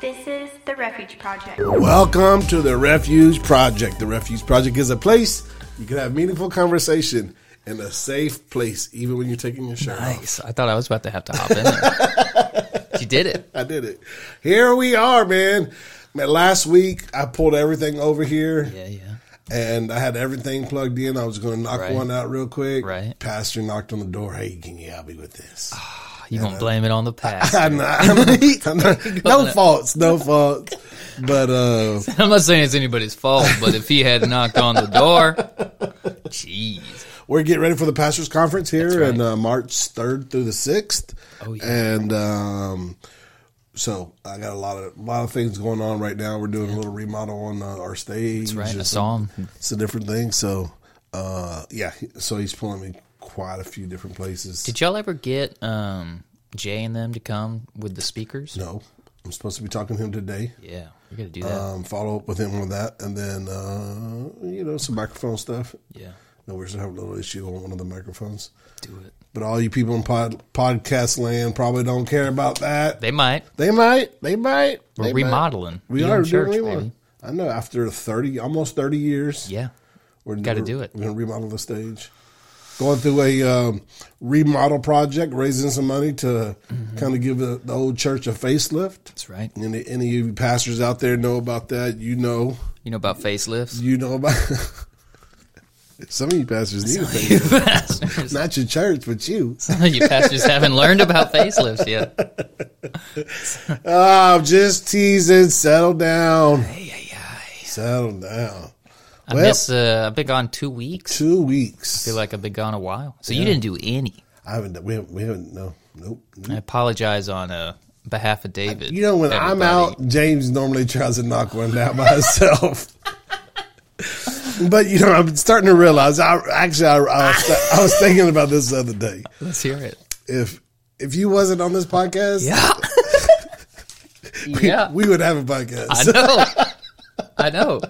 This is the Refuge Project. Welcome to the Refuge Project. The Refuge Project is a place you can have meaningful conversation in a safe place, even when you're taking your shirt off. I thought I was about to have to hop in there. you did it. I did it. Here we are, man. Man, last week I pulled everything over here. Yeah, yeah. And I had everything plugged in. I was going to knock Right. one out real quick. Right. Pastor knocked on the door. Hey, can you help me with this? You gonna blame it on the past? I'm not, I'm not- I'm not- no faults, no faults. But uh, I'm not saying it's anybody's fault, but if he had knocked on the door, jeez. we're getting ready for the pastors' conference here right. in uh, March 3rd through the 6th. Oh, yeah. And um, so I got a lot of a lot of things going on right now. We're doing a little remodel on uh, our stage. That's right. I saw him. It's a different thing. So uh, yeah, so he's pulling me quite a few different places. Did y'all ever get um, Jay and them to come with the speakers? no, I'm supposed to be talking to him today. Yeah, we gotta do that. Um, follow up with him on that, and then uh, you know some microphone stuff. yeah, No, we're still having a little issue on one of the microphones. do it. But all you people in pod, podcast land probably don't care about that. They might. They might. They might. We're they might. remodeling. We are church, doing. I know. After thirty, almost thirty years, Yeah, we're Gotta do it. We're gonna remodel the stage. Going through a um, remodel project, raising some money to Mm-hmm. kind of give the, the old church a facelift. that's right. Any, any of you pastors out there know about that? You know, You know about facelifts? you know about. some of you pastors need a facelift. pastors. Not your church, but you. Some of you pastors haven't learned about facelifts yet. Oh, I'm just teasing. Settle down. Ay, ay, ay. Settle down. I Well- miss. Uh, I've been gone two weeks. Two weeks. I feel like I've been gone a while. So you didn't do any. I haven't. We haven't. We haven't. No. Nope. I apologize on uh, behalf of David. You know, when I'm out, James normally tries to knock one down by himself. but you know, I'm starting to realize. I actually, I, I, was, I was thinking about this the other day. let's hear it. If if you wasn't on this podcast, Yeah, yeah. we would have a podcast. I know. I know.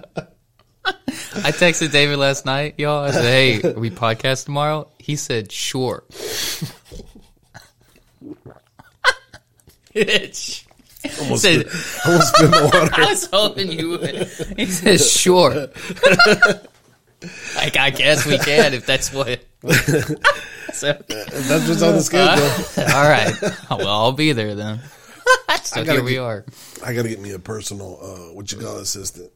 I texted David last night, y'all. I said, "Hey, are we podcast tomorrow?" He said, "Sure." Bitch. He almost, said, almost spit my water. I was hoping you would. He says, "Sure." like, I guess we can if that's what. so, That's what's on the schedule. all right. Well, I'll be there then. So gotta here we get- are. I got to get me a personal, uh, what you call assistant.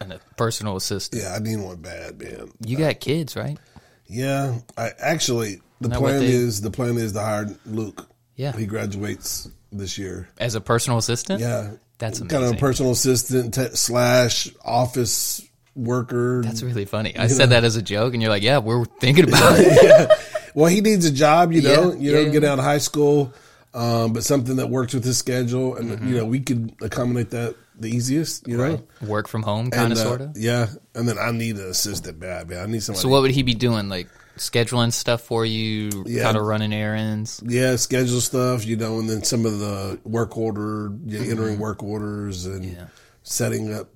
And a personal assistant. Yeah, I need one bad, man. You got kids, right? Yeah, I actually the Isn't that what plan they- is the plan is to hire Luke. Yeah. he graduates this year. As a personal assistant? Yeah, That's kind of a personal assistant t- slash office worker. That's really funny. I said that as a joke, and you're like, "Yeah, we're thinking about it." yeah. Well, he needs a job, you know. Yeah, you know, yeah, get out of high school, um, but something that works with his schedule, and Mm-hmm. you know, we could accommodate that the easiest. You know, Work from home, kind of, uh, sort of. Yeah, and then I need an assistant bad, man. I need somebody. So, what would he be doing? Like scheduling stuff for you, Yeah. kind of running errands. Yeah, schedule stuff, you know, and then some of the work order, know, entering work orders and Mm-hmm. Yeah. setting up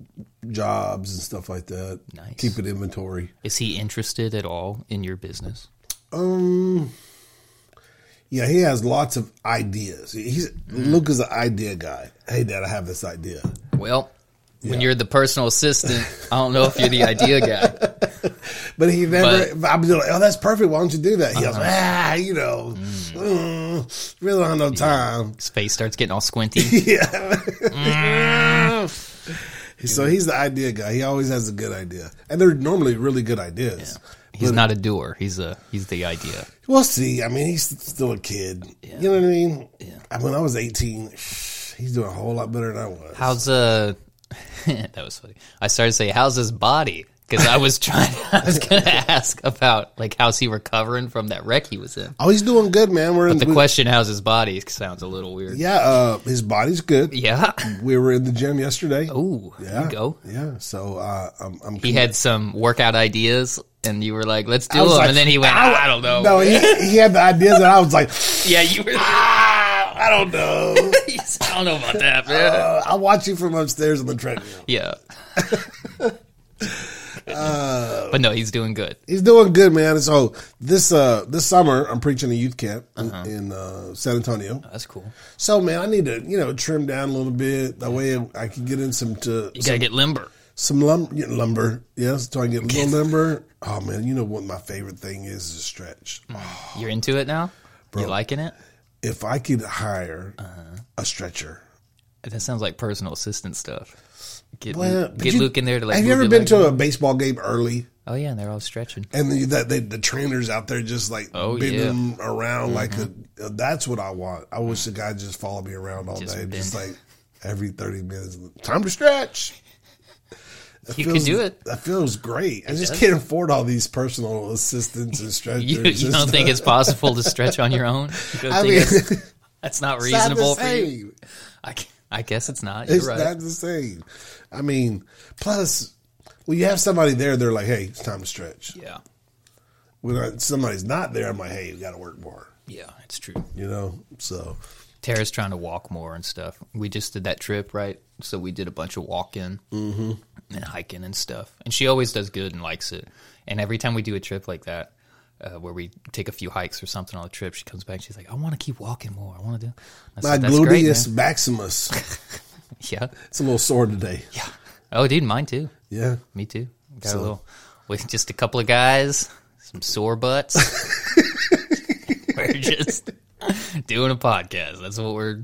jobs and stuff like that. Nice. Keeping inventory. Is he interested at all in your business? Um, yeah, he has lots of ideas. He's Mm-hmm. Luke is an idea guy. Hey, Dad, I have this idea. Well, when Yeah. you're the personal assistant, I don't know if you're the idea guy. But he never. I'm like, oh, that's perfect. Why don't you do that? He goes, ah, you know, mm, really don't have no time. His face starts getting all squinty. Yeah. so he's the idea guy. He always has a good idea, and they're normally really good ideas. He's not a doer. He's a he's the idea. We'll see. I mean, he's still a kid. You know what I mean? Yeah. When I was 18, he's doing a whole lot better than I was. How's uh that was funny. I started to say, "How's his body?" Because I was trying. I was gonna ask about like how's he recovering from that wreck he was in. Oh, he's doing good, man. We're in The we- question, "How's his body?" sounds a little weird. Yeah, uh, his body's good. Yeah. We were in the gym yesterday. Ooh. yeah, There you go. Yeah, so uh, I'm. I'm He had some workout ideas, and you were like, "Let's do I was them," like, and then he went, "I, don't know." No, he, he had the ideas, and I was like, yeah, you were. I don't know. I don't know about that, man. Uh, I'll watch you from upstairs on the treadmill. yeah. but no, he's doing good. He's doing good, man. So this uh this summer, I'm preaching a youth camp in, in uh, San Antonio. That's cool. So man, I need to you know trim down a little bit. That way I can get in some to You gotta get limber. some lumber, get lumber. Yes, so I can get a little lumber. Oh man, you know what my favorite thing is is a stretch. You're into it now. You liking it? If I could hire Uh-huh. a stretcher. That sounds like personal assistant stuff. Get Well, Luke, get you- Luke in there to like. have you ever been leg. to a baseball game early? Oh yeah, and they're all stretching. And the, that they, the trainers out there just like Oh, bending yeah. Mm-hmm. around like a. That's what I want. I wish the guy just followed me around all Just day, just like every thirty minutes. Time to stretch. That You can feels- do it. That feels great. I just can't afford all these personal assistants and stretchers. You, you don't think it's possible to stretch on your own? You I mean, it's- that's not it's not reasonable for you. I, I guess it's not. You're It's right. not the same. I mean, plus, when you have somebody there, they're like, "Hey, it's time to stretch." yeah, When I, somebody's not there, I'm like, "Hey, you got to work more." yeah, it's true. You know, so Tara's trying to walk more and stuff. We just did that trip, right? So we did a bunch of walking Mm-hmm. And hiking and stuff. And she always does good and likes it. And every time we do a trip like that, uh, where we take a few hikes or something on a trip, she comes back. and She's like, "I want to keep walking more. I want to do." I my "That's gluteus man." maximus. Yeah. It's a little sore today. Yeah. Oh, dude, mine too. Yeah. Me too. Got So- a little with just a couple of guys, some sore butts. we're just doing a podcast. That's what we're.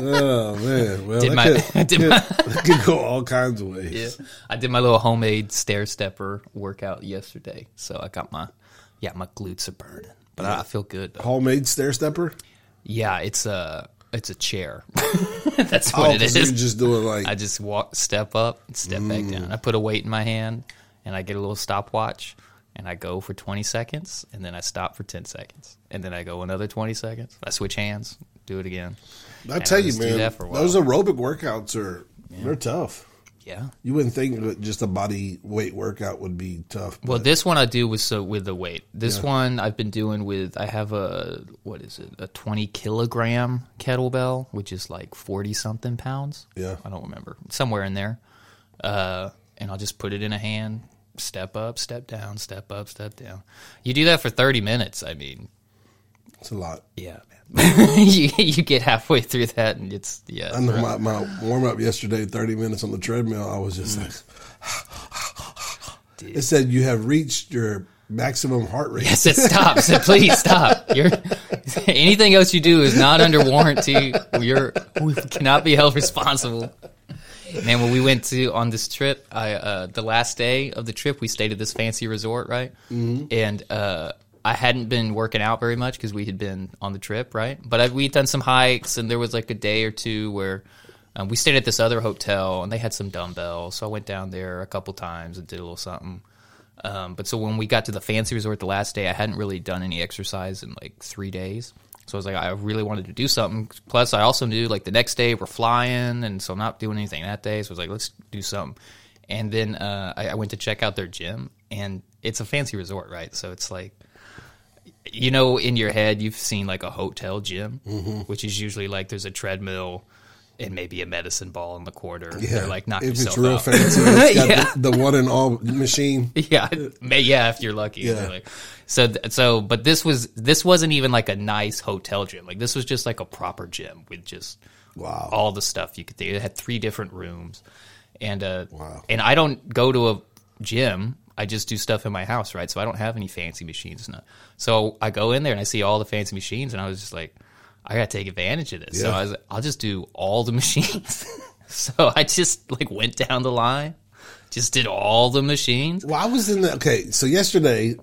Oh man. Well, Did my- could, did my- could go all kinds of ways. Yeah, I did my little homemade stair stepper workout yesterday, so I got my yeah my glutes are burning, but I, I feel good. Though. Homemade stair stepper. Yeah, it's a it's a chair. That's what Oh, it 'cause you're is. just doing like I just walk, step up, and step back Mm. down. I put a weight in my hand, and I get a little stopwatch, and I go for 20 seconds, and then I stop for 10 seconds, and then I go another 20 seconds. I switch hands, do it again. I And tell I you, man, that for a while. those aerobic workouts are they're tough. Yeah. You wouldn't think that just a body weight workout would be tough. Well, this one I do with so with the weight. This one I've been doing with. I have a what is it? A 20 kilogram kettlebell, which is like 40 something pounds. Yeah. I don't remember somewhere in there. Uh, and I'll just put it in a hand, step up, step down, step up, step down. You do that for 30 minutes. I mean, it's a lot. yeah, man. you, you get halfway through that, and it's yeah. I know my, my warm up yesterday, 30 minutes on the treadmill, I was just like, it said you have reached your maximum heart rate. I said stop. I said please stop. You're anything else you do is not under warranty. You're we cannot be held responsible. Man, when we went to on this trip, I uh, the last day of the trip, we stayed at this fancy resort, right? Mm-hmm. And uh, I hadn't been working out very much because we had been on the trip, right? But I, we'd done some hikes, and there was like a day or two where um, we stayed at this other hotel, and they had some dumbbells. So I went down there a couple times and did a little something. Um, but so when we got to the fancy resort the last day, I hadn't really done any exercise in like three days. So I was like, I really wanted to do something. Plus, I also knew like the next day we're flying, and so I'm not doing anything that day. So I was like, let's do something. And then uh, I, I went to check out their gym, and it's a fancy resort, right? So it's like, you know, in your head, you've seen like a hotel gym, which is usually like there's a treadmill and maybe a medicine ball in the corner. They're like, knock if yourself it's real out. fancy, it's got Yeah. the, the one and all machine. Yeah, yeah, if you're lucky. Yeah. Like, so, so, but this was this wasn't even like a nice hotel gym. Like this was just like a proper gym with just Wow. all the stuff you could think. It had three different rooms, and uh, Wow. and I don't go to a gym. I just do stuff in my house, right? So I don't have any fancy machines. No. So I go in there and I see all the fancy machines, and I was just like, I gotta take advantage of this. So I was, I'll just do all the machines. so I just like went down the line, just did all the machines. Well, I was in the okay. So yesterday,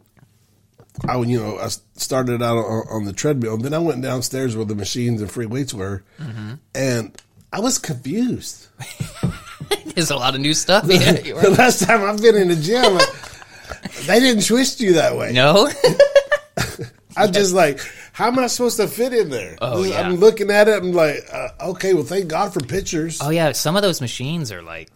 I you know I started out on, on the treadmill, and then I went downstairs where the machines and free weights were, Mm-hmm. and I was confused. There's a lot of new stuff. Yeah, The last time I've been in the gym, they didn't twist you that way. no, I'm just like, how am I supposed to fit in there? Oh, yeah. I'm looking at it. I'm like, uh, okay, well, thank God for pictures. oh yeah, some of those machines are like,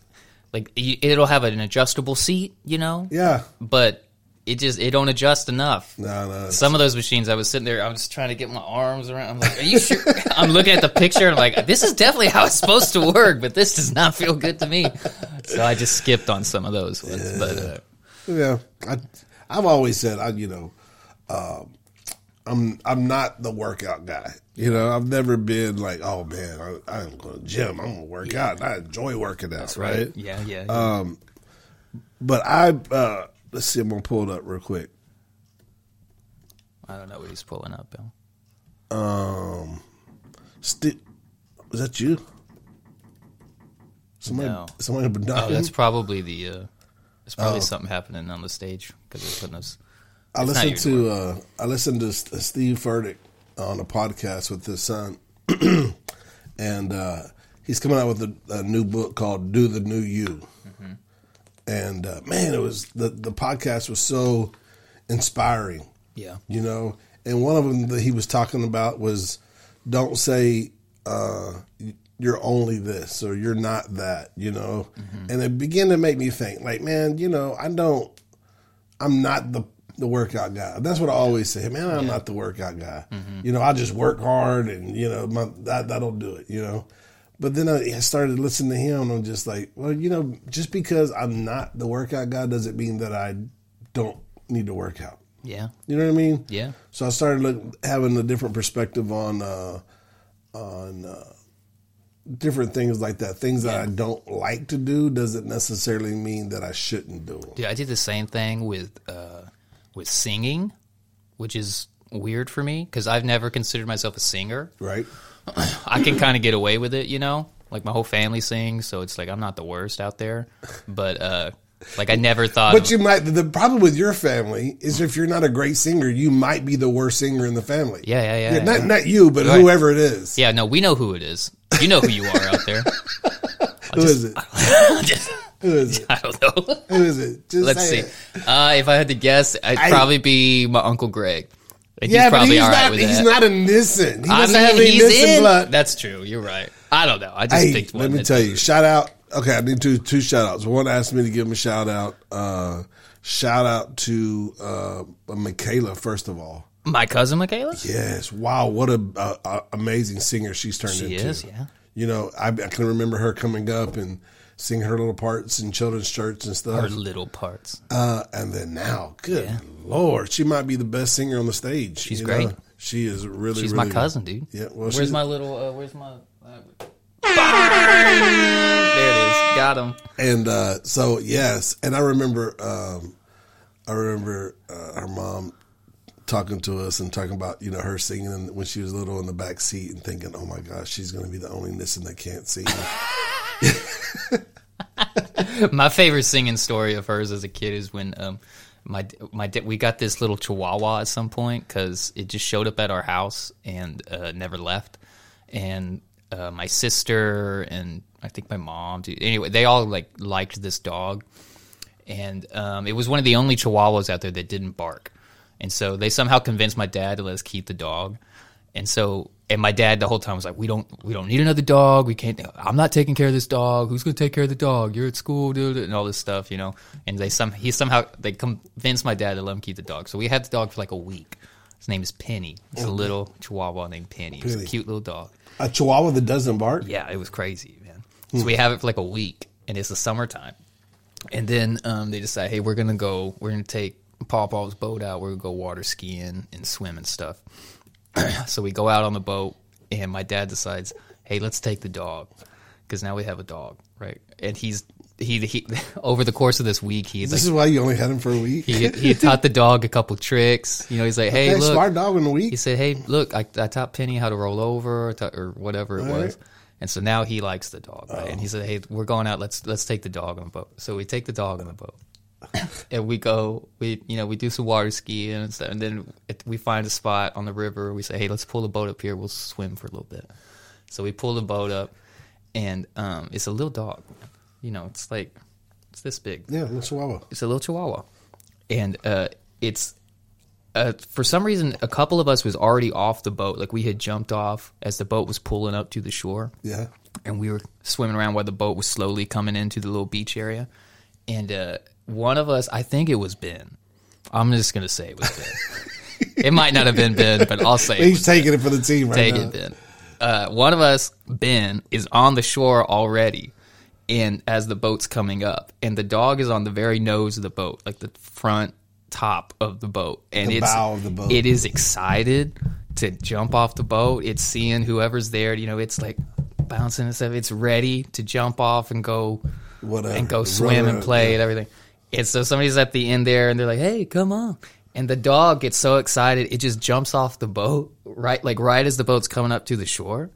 like you, it'll have an adjustable seat, you know, Yeah, but it just it don't adjust enough. no, no. Some of those machines, I was sitting there, I was just trying to get my arms around. I'm like, "Are you sure?" I'm looking at the picture. and I'm like, "This is definitely how it's supposed to work, but this does not feel good to me." so I just skipped on some of those ones. But uh, Yeah, I, I've always said I, you know, um, I'm I'm not the workout guy. You know, I've never been like, oh man, I, I'm going to gym. I'm going to work out. And I enjoy working out, right? yeah, yeah, yeah. But I uh, let's see. I'm going to pull it up real quick. I don't know what he's pulling up, Bill. Um, sti- was that you? Somebody, No. somebody Oh, that's probably the. Uh, there's probably Oh. something happening on the stage because they're putting us. I listened to uh, I listened to Steve Furtick on a podcast with his son, and uh, he's coming out with a, a new book called "Do the New You." Mm-hmm. And uh, man, it was the the podcast was so inspiring, Yeah. you know. And one of them that he was talking about was, "Don't say uh, you're only this or you're not that," you know. And it began to make me think, like, man, you know, I don't. I'm not the the workout guy. That's what I always say, man. I'm not the workout guy. You know, I just work hard, and you know, my, that that'll do it. You know, but then I, I started listening to him, and I'm just like, well, you know, just because I'm not the workout guy doesn't mean that I don't need to work out. Yeah. You know what I mean? Yeah. So I started look, having a different perspective on uh, on uh, different things like that. Things that I don't like to do doesn't necessarily mean that I shouldn't do them. Dude, I did the same thing with uh, with singing, which is weird for me because I've never considered myself a singer. Right? I can kind of get away with it, you know. Like my whole family sings, so it's like I'm not the worst out there. But uh, like I never thought. But you might. The problem with your family is if you're not a great singer, you might be the worst singer in the family. Yeah, yeah, yeah, not yeah. not you, but Right. whoever it is. yeah, no, we know who it is. You know who you are out there. Who is it? Just- Who is it? I don't know. Who is it? Just Let's see. it. Uh, if I had to guess, I'd I- probably be my uncle Greg. He's Yeah, but probably he's all right not. with He's that. not a Nissan. He I doesn't mean, have any he's Nissan blood. That's true. You're right. I don't know. I just Hey, picked one. let me tell you. Shout out. Okay, I need two two shout outs. One asked me to give him a shout out. Uh, shout out to uh, Michaela first of all. My cousin Michaela. Yes, wow, what a, a, a amazing singer she's turned She into. is, yeah. You know, I, I can remember her coming up and singing her little parts in children's church and stuff. Her little parts. Uh, and then now, good lord, she might be the best singer on the stage. She's great. know? She is really. She's really my cousin, dude. Yeah, well, where's my little? Uh, where's my? Uh, there it is. Got him. And uh, so yes, and I remember, um, I remember uh, her mom talking to us and talking about you know her singing when she was little in the back seat and thinking, oh my gosh, she's going to be the only Nissan that can't sing. My favorite singing story of hers as a kid is when um, my my we got this little Chihuahua at some point because it just showed up at our house and uh, never left, and uh, my sister and I think my mom. Too, anyway, they all like liked this dog, and um, it was one of the only Chihuahuas out there that didn't bark, and so they somehow convinced my dad to let us keep the dog, and so and my dad the whole time was like, we don't we don't need another dog. We can't. I'm not taking care of this dog. Who's gonna take care of the dog? You're at school, dude, and all this stuff, you know. And they some he somehow they convinced my dad to let him keep the dog. So we had the dog for like a week. His name is Penny. It's a little Chihuahua named Penny. It's a cute little dog. a Chihuahua that doesn't bark. Yeah, it was crazy, man. So we have it for like a week, and it's the summertime. And then um, they decide, hey, we're gonna go. We're gonna take Paw Paw's boat out. We're gonna go water skiing and swim and stuff. so we go out on the boat, and my dad decides, hey, let's take the dog because now we have a dog, right? And he's he he over the course of this week, he This like, is why you only had him for a week. he he taught the dog a couple tricks. You know, he's like, hey, Hey, look, smart dog in a week he said, "Hey, look, I, I taught Penny how to roll over or, ta- or whatever it All was." right. And so now he likes the dog, right? And he said, "Hey, we're going out. Let's let's take the dog on the boat." So we take the dog on the boat, and we go. We you know we do some water skiing and stuff, and then we find a spot on the river. We say, "Hey, let's pull the boat up here. We'll swim for a little bit." So we pull the boat up, and um, it's a little dog. You know, it's like it's this big Yeah, a little Chihuahua. it's a little chihuahua and uh, it's uh, for some reason a couple of us was already off the boat like we had jumped off as the boat was pulling up to the shore Yeah. and we were swimming around while the boat was slowly coming into the little beach area and uh, one of us i think it was ben i'm just gonna say it was ben it might not have been ben but i'll say it He's was taking it for the team right Take now. it, Ben. Uh, one of us, Ben, is on the shore already, and as the boat's coming up, and the dog is on the very nose of the boat, like the front top of the boat, and The it's bow of the boat. it is excited to jump off the boat. It's seeing whoever's there. You know, it's like bouncing and stuff. It's ready to jump off and go Whatever. and go swim Run and play and everything. And so somebody's at the end there, and they're like, "Hey, come on!" And the dog gets so excited, it just jumps off the boat right, like right as the boat's coming up to the shore.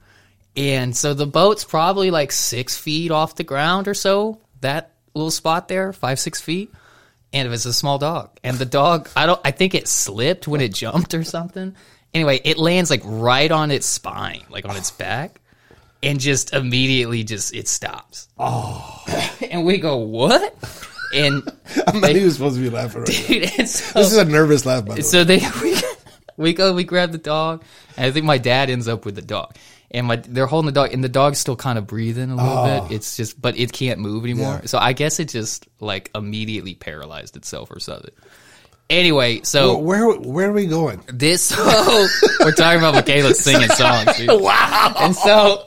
And so the boat's probably like six feet off the ground or so. That little spot there, five six feet. And it was a small dog. And the dog, I don't, I think it slipped when it jumped or something. Anyway, it lands like right on its spine, like on its back, and just immediately just it stops. Oh, and we go what? And I'm not even supposed to be laughing right dude, so, This is a nervous laugh, by the way. so they we, we go we grab the dog and i think my dad ends up with the dog and my they're holding the dog and the dog's still kind of breathing a little bit oh. it's just but it can't move anymore Yeah. so i guess it just like immediately paralyzed itself or something anyway so Where where are we going? this so we're talking about Michaela singing songs. Dude. Wow. And so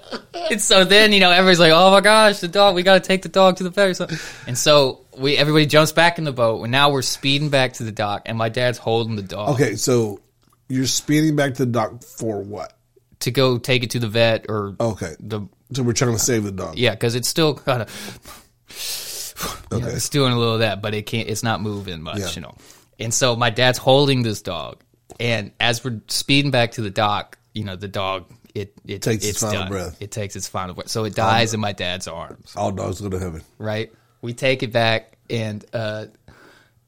and so then, you know, everybody's like, Oh my gosh, the dog, we gotta take the dog to the vet or something. And so we everybody jumps back in the boat and now we're speeding back to the dock and my dad's holding the dog Okay, so you're speeding back to the dock for what? to go take it to the vet or Okay, the so we're trying to save the dog. yeah, because it's still kind of Okay. it's doing a little of that, but it can't. It's not moving much, Yeah. you know. And so my dad's holding this dog, and as we're speeding back to the dock, you know, the dog it it Takes its it's final done. breath. It takes its final breath, so it dies in my dad's arms. All dogs go to heaven. Right? We take it back, and uh,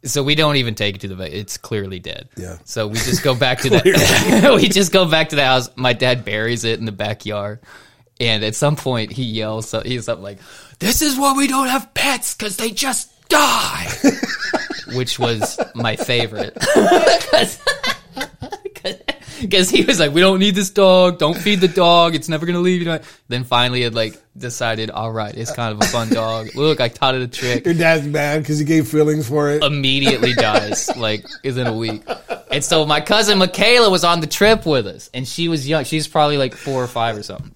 so we don't even take it to the vet. It's clearly dead. Yeah. So we just go back to the we just go back to the house. My dad buries it in the backyard. And at some point, he yells. So he's something like, "This is why we don't have pets because they just die," which was my favorite. Because he was like, "We don't need this dog. Don't feed the dog. It's never gonna leave you." Then finally, it like decided, "All right, it's kind of a fun dog. Look, I taught it a trick." Your dad's mad because he gave feelings for it. immediately dies like within a week. And so my cousin Michaela was on the trip with us, and she was young. She's probably like four or five or something.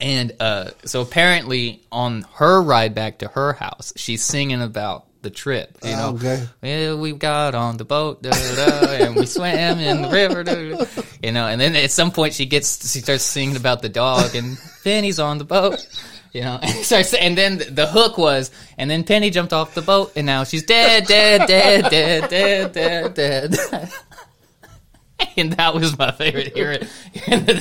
And uh, so apparently, on her ride back to her house, she's singing about the trip. You know, Oh, okay. well, we got on the boat, da, da, and we swam in the river. Da. You know, and then at some point she gets, she starts singing about the dog, and Penny's on the boat. You know, and, starts, and then the hook was, and then Penny jumped off the boat, and now she's dead, dead, dead, dead, dead, dead, dead. And that was my favorite. Hearing,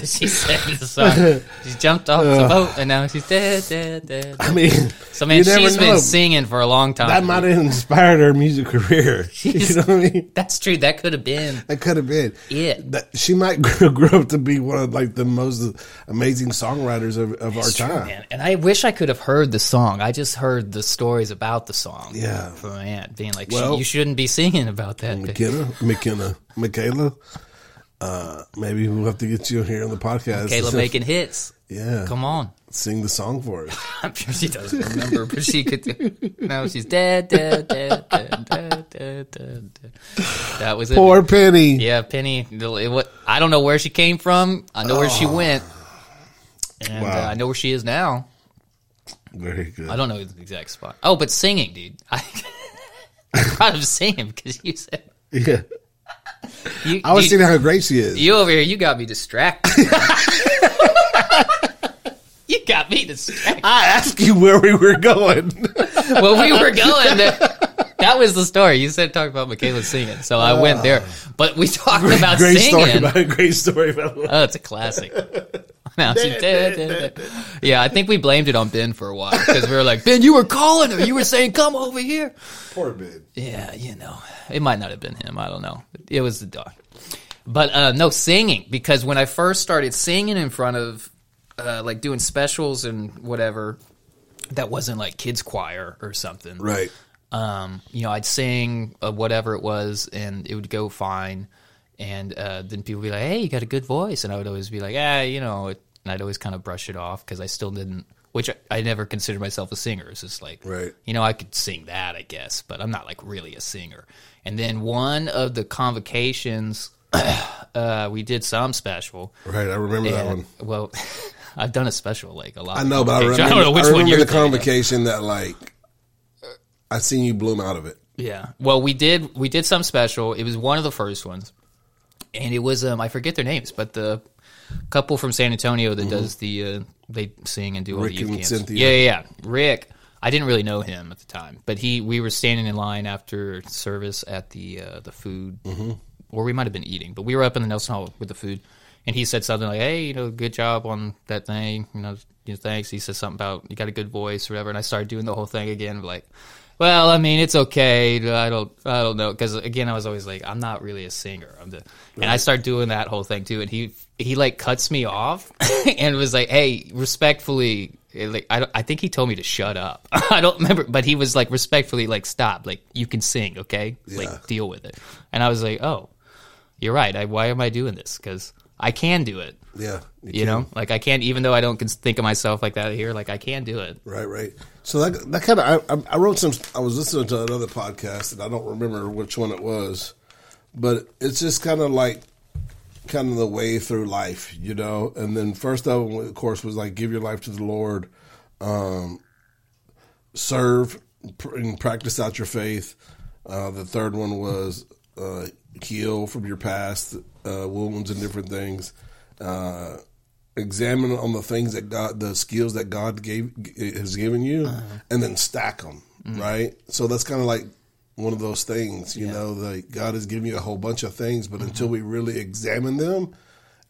she said the song. She jumped off the uh. boat, and now she's dead, dead, dead. I mean, So man, she's been singing for a long time. That might have inspired her music career. You know what I mean? That's true. That could have been That could have been. it. That she might grow, grow up to be one of like the most amazing songwriters of, of our true, time. man. And I wish I could have heard the song. I just heard the stories about the song. Yeah. from my aunt being like, Well- "You shouldn't be singing about that." McKenna, McKenna, Michaela. Uh, maybe we'll have to get you here on the podcast. Kayla making hits. yeah, Come on. sing the song for us. I'm sure she doesn't remember, but she could. Do. No, she's dead, dead, dead, dead, dead, dead, dead. dead. That was it. Poor Penny. Yeah, Penny. it wa- I don't know where she came from. I know where she went, and Oh. Wow. uh, I know where she is now. Very good. I don't know the exact spot. Oh, but singing, dude. I, I'm proud of singing because you said Yeah, you. I was you, seeing how great she is. you over here. You got me distracted. you got me distracted. I asked you where we were going. well, we were going there. That was the story. You said talk about Michaela singing, so I went there. Ah. But we talked about great singing. story about great story about. Oh, it's a classic. Yeah, I think we blamed it on Ben for a while because we were like, Ben, you were calling her. You were saying, "Come over here." Poor Ben. Yeah, you know, it might not have been him. I don't know. It was the dog. But uh, no singing because when I first started singing in front of uh, like doing specials and whatever, that wasn't like kids choir or something. Right. Um, you know, I'd sing uh, whatever it was, and it would go fine. And uh, then people would be like, "Hey, you got a good voice," and I would always be like, "Ah, you know," and I'd always kind of brush it off because I still didn't. Which I, I never considered myself a singer. It's just like, Right. you know, I could sing that, I guess, but I'm not like really a singer. And then one of the convocations, uh, we did some special. Right. I remember that one. Well, I've done a special like a lot. I know, but I remember, I don't know which I one you're the thinking of. convocation that like I seen you bloom out of it. Yeah. Well, we did we did some special. It was one of the first ones, and it was um I forget their names, but the couple from San Antonio that does the uh, they sing and do all Mm-hmm. Rick the youth camps. Cynthia. Yeah, yeah, yeah. Rick. I didn't really know him at the time, but he we were standing in line after service at the uh, the food, Mm-hmm. or we might have been eating, but we were up in the Nelson Hall with the food, and he said something like, "Hey, you know, good job on that thing, you know, you know, thanks." He said something about you got a good voice or whatever, and I started doing the whole thing again, like. Well, I mean, it's okay. I don't, I don't know, because again, I was always like, I'm not really a singer. I'm the, and I start doing that whole thing too. And he, he like cuts me off and was like, "Hey, respectfully, eh, like I, don't- I think he told me to shut up. I don't remember, but he was like respectfully like, stop, like you can sing, okay, Yeah. like deal with it." And I was like, "Oh, you're right. I, why am I doing this? Because I can do it." Yeah, You can. know, like I can't, even though I don't think of myself like that here, like I can do it. Right, right. So that that kind of I, I- wrote some. I was listening to another podcast, and I don't remember which one it was, but it's just kind of like kind of the way through life, you know. And then first of them, of course, was like give your life to the Lord, um, serve and practice out your faith. Uh, the third one was uh, heal from your past uh, wounds and different things. Uh, examine on the things that God, the skills that God gave has given you, and then stack them. Right. So that's kind of like one of those things, you know, like God has given you a whole bunch of things, but until we really examine them,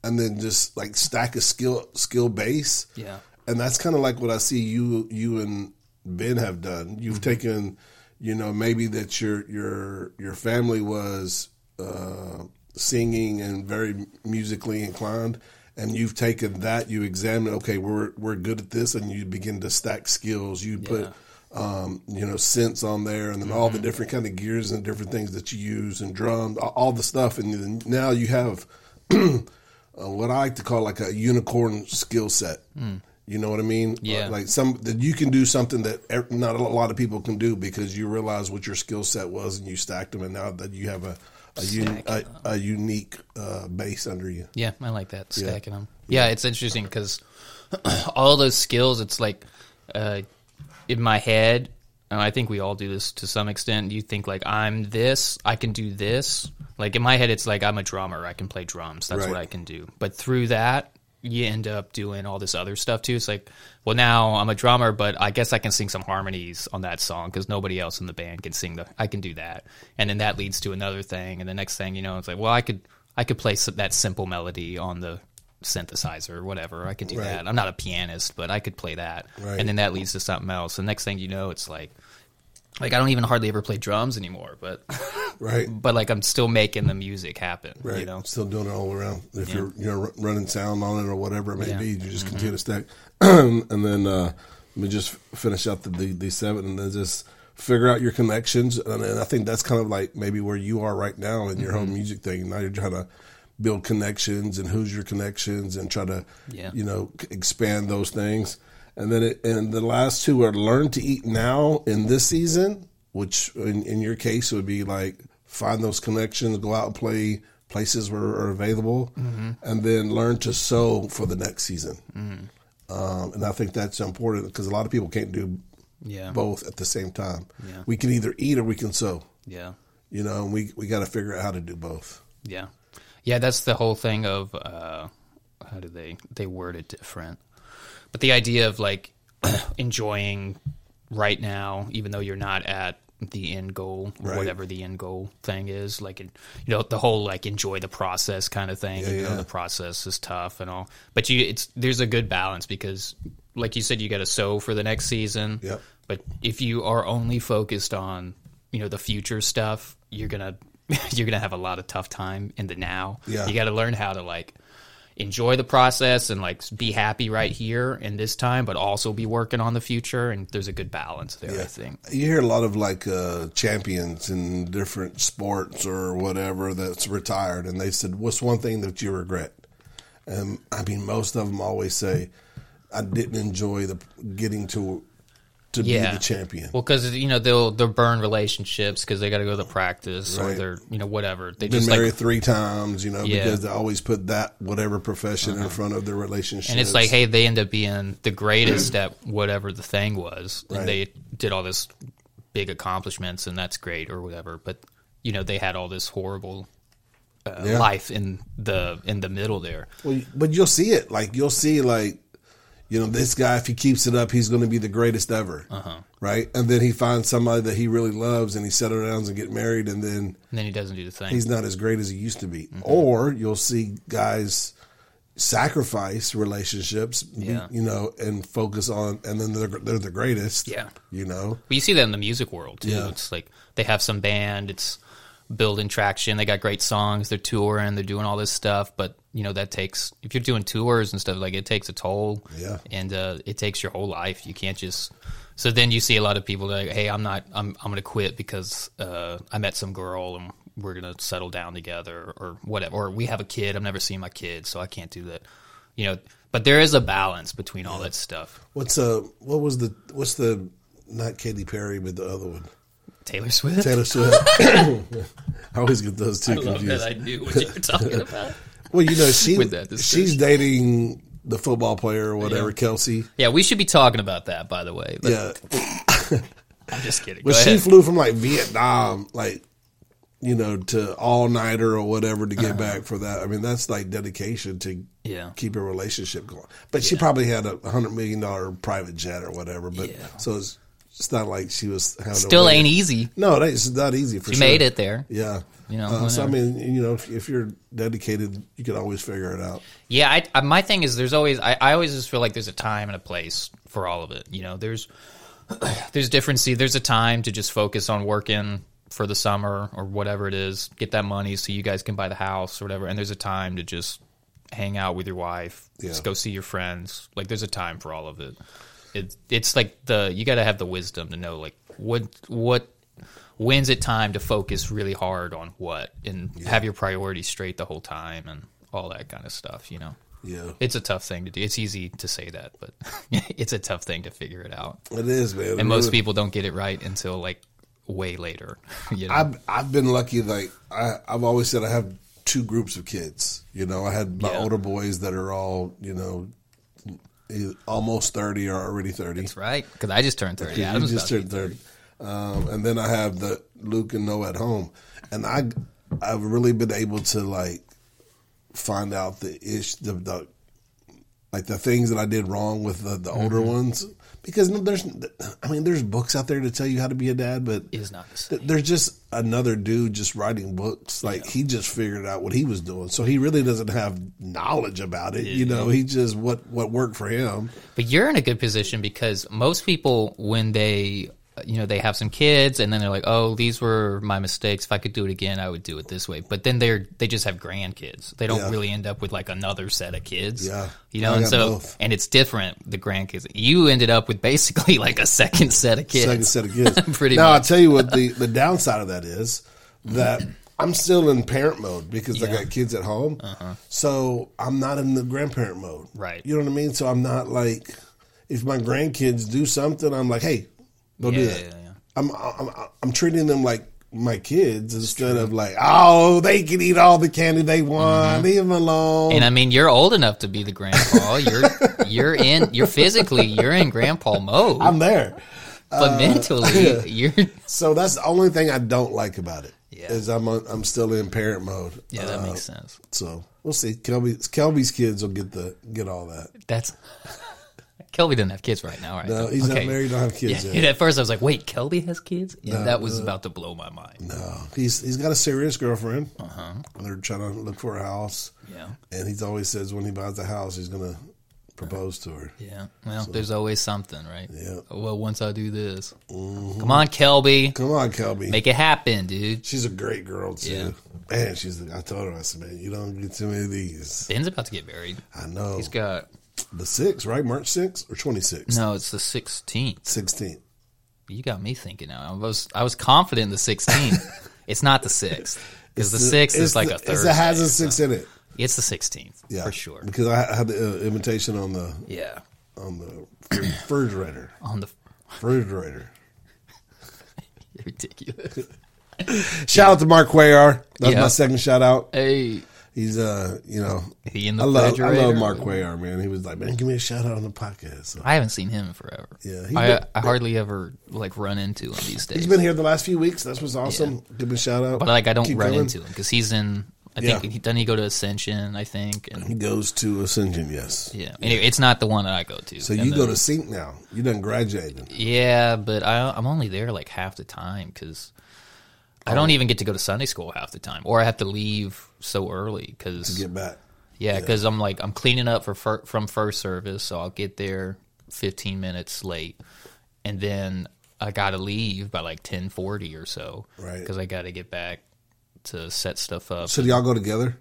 and then just like stack a skill skill base, Yeah. and that's kind of like what I see you you and Ben have done. You've taken, you know, maybe that your your your family was uh, singing and very musically inclined, and you've taken that. You examine. Okay, we're we're good at this, and you begin to stack skills. You put. Um, you know, synths on there, and then all the different kind of gears and different things that you use, and drums, all- the stuff, and then now you have uh, what I like to call like a unicorn skill set. You know what I mean? Yeah. Like some that you can do something that not a lot of people can do because you realize what your skill set was and you stacked them, and now that you have a a, un, a, a unique uh, base under you. Yeah, I like that stacking them. Yeah, it's interesting because all those skills, it's like uh, in my head. And I think we all do this to some extent. You think like I'm this, I can do this. Like in my head, it's like I'm a drummer. I can play drums. That's what I can do. But through that, you end up doing all this other stuff too. It's like, well, now I'm a drummer, but I guess I can sing some harmonies on that song because nobody else in the band can sing the. I can do that, and then that leads to another thing, and the next thing you know, it's like, well, I could I could play that simple melody on the synthesizer or whatever. I could do Right. that. I'm not a pianist, but I could play that, Right. and then that leads to something else. The next thing you know, it's like. Like I don't even hardly ever play drums anymore, but Right. but like I'm still making the music happen. Right. You know, Still doing it all around. If you're you know running sound on it or whatever it may Yeah. be, you just continue mm-hmm. to stack. and then uh, let me just finish out the, the the seven, and then just figure out your connections. And, and I think that's kind of like maybe where you are right now in your whole mm-hmm. music thing. Now you're trying to build connections and who's your connections and try to Yeah. you know expand those things. And then it, and the last two are learn to eat now in this season, which in, in your case would be like find those connections, go out and play places where are available, mm-hmm. and then learn to sow for the next season. Mm-hmm. Um, and I think that's important because a lot of people can't do yeah, both at the same time. Yeah. We can either eat or we can sow. yeah. You know, and we we got to figure out how to do both. Yeah, yeah. That's the whole thing of uh, how do they they word it different, but the idea of like enjoying right now, even though you're not at the end goal, or Right. whatever the end goal thing is, like you know the whole like enjoy the process kind of thing. Yeah, though yeah. the process is tough and all, but you it's there's a good balance because, like you said, you got to sow for the next season. Yep. But if you are only focused on you know the future stuff, you're gonna you're gonna have a lot of tough time in the now. Yeah. You got to learn how to like enjoy the process and like be happy right here in this time, but also be working on the future. And there's a good balance there, I think. You hear a lot of like uh, champions in different sports or whatever that's retired, and they said, "What's one thing that you regret?" And I mean, most of them always say, "I didn't enjoy the getting to to Yeah. be the champion. Well, because you know they'll they'll burn relationships because they got to go to the practice or they're you know whatever they Been just married like three times, you know, Yeah. Uh-huh. because they always put that whatever profession in front of their relationship. and it's like hey they end up being the greatest at whatever the thing was and they did all this big accomplishments and that's great or whatever but you know they had all this horrible uh, Yeah. life in the in the middle there Well, but you'll see it. Like you'll see, like you know, this guy if he keeps it up, he's going to be the greatest ever, uh-huh. right? And then he finds somebody that he really loves, and he settles down and get married, and then and then he doesn't do the thing he's not as great as he used to be. Mm-hmm. Or you'll see guys sacrifice relationships, Yeah. you know, and focus on, and then they're they're the greatest, Yeah. you know. But you see that in the music world too. Yeah. It's like they have some band, it's building traction, they got great songs, they're touring, they're doing all this stuff, but you know that takes if you're doing tours and stuff like it takes a toll. Yeah. And uh, it takes your whole life. You can't just so then you see a lot of people like, hey, I'm not I'm I'm gonna quit because uh, I met some girl and we're gonna settle down together or whatever. Or we have a kid, I've never seen my kid, so I can't do that. You know, but there is a balance between all that stuff. What's uh, what was the what's the not Katy Perry, but the other one, Taylor Swift. Taylor Swift. I always get those two I confused. that I knew what you were talking about. Well, you know, she With that discussion. she's dating the football player or whatever, Kelce. Yeah, we should be talking about that, by the way. But Yeah, I'm just kidding. but she ahead. flew from like Vietnam, like you know, to all nighter or whatever to get back for that. I mean, that's like dedication to Uh-huh. Yeah. keep a relationship going. But she probably had a hundred million dollar private jet or whatever. But Yeah. so it's, it's not like she was having Still ain't easy. No, it's not easy for sure. She sure. made it there. Yeah. You know, uh, so I mean, you know, if, if you're dedicated, you can always figure it out. Yeah, I, I, my thing is there's always I, I always just feel like there's a time and a place for all of it. You know, there's there's different. See, there's a time to just focus on working for the summer or whatever it is, get that money so you guys can buy the house or whatever. And there's a time to just hang out with your wife, Yeah. just go see your friends. Like there's a time for all of it. It it's like the you got to have the wisdom to know like what what when's it time to focus really hard on what and have your priorities straight the whole time and all that kind of stuff. You know. Yeah. It's a tough thing to do. It's easy to say that, but it's a tough thing to figure it out. It is, man. And most people don't get it right until like way later. You know? I've I've been lucky. Like I, I've always said, I have two groups of kids. You know, I had my Yeah. older boys that are all you know, almost thirty or already thirty. That's right. Because I just turned thirty. You Adam's just about to turned thirty, um, and then I have the Luke and Noah at home, and I I've really been able to like find out the ish the, the like the things that I did wrong with the, the older Mm-hmm. ones because there's I mean there's books out there to tell you how to be a dad, but be- is not the same. th- there's just another dude just writing books. Like he just figured out what he was doing, so he really doesn't have knowledge about it. You know, he just what what worked for him. But you're in a good position because most people, when they, you know, they have some kids and then they're like, "Oh, these were my mistakes. If I could do it again, I would do it this way." But then they're they just have grandkids. They don't Yeah. really end up with like another set of kids. Yeah. you know, I and so both. and it's different. The grandkids. You ended up with basically like a second set of kids. second set of kids. Pretty now, much. I'll tell you what the, the downside of that is that I'm still in parent mode because I Yeah. Uh-huh. got kids at home. So I'm not in the grandparent mode. Right. You know what I mean? So I'm not like, if my grandkids do something, I'm like, hey, go do Yeah, that. yeah, yeah. I'm, I'm, I'm treating them like my kids instead of like, oh, they can eat all the candy they want. Leave them alone. Mm-hmm. And I mean, you're old enough to be the grandpa. You're you're in. You're physically you're in grandpa mode, I'm there. but mentally you're. So that's the only thing I don't like about it. Yeah. Is I'm I'm still in parent mode. Yeah, that Uh, makes sense. So we'll see. Kelby, Kelby's kids will get the get all that. That's Kelby doesn't have kids right now, right? No, he's not married. Don't have kids Yeah, yet. at first I was like, "Wait, Kelby has kids?" Yeah, that was about to blow my mind. No, he's he's got a serious girlfriend. Uh-huh. They're trying to look for a house. Yeah, and he's always says when he buys the house, he's gonna propose to her. yeah. Well, there's always something, right? Yeah. Well, once I do this, come on, Kelby, Come on, Kelby. make it happen, dude. she's a great girl too. Yeah. Man, she's. I told her, I said, man, you don't get too many of these. Ben's about to get married. I know. He's got the sixth, right? March sixth or twenty sixth? no. It's the 16th. Sixteenth. You got me thinking now. I was I was confident in the 16th. it's not the sixth because the sixth is like a It Thursday. has a six something. in it. It's the 16th Yeah, for sure. Because I had the uh, invitation on the Yeah, on the refrigerator. on the refrigerator. Ridiculous. Shout out to Mark Cuellar. That's Yeah. my second shout out. Hey, He's uh, you know, he in the I love I love Mark Cuellar, man. He was like, man, give me a shout out on the podcast. So, I haven't seen him in forever. Yeah, I, been- I hardly ever like run into him these days. he's been here the last few weeks. That's what's awesome. Give him a shout out. but like I don't Keep run coming. into him because he's in. I Yeah. think he doesn't he go to Ascension. I think and He goes to Ascension, yes. yeah. Anyway, it's not the one that I go to. So you the- go to Sync now. You done graduated. Yeah, but I, I'm only there like half the time because I don't even get to go to Sunday school half the time, or I have to leave so early because Get back. yeah, because I'm like I'm cleaning up for fir- from first service, so I'll get there 15 minutes late, and then I gotta leave by like 10:40 or so, Right. Because I gotta get back to set stuff up. So do y'all go together,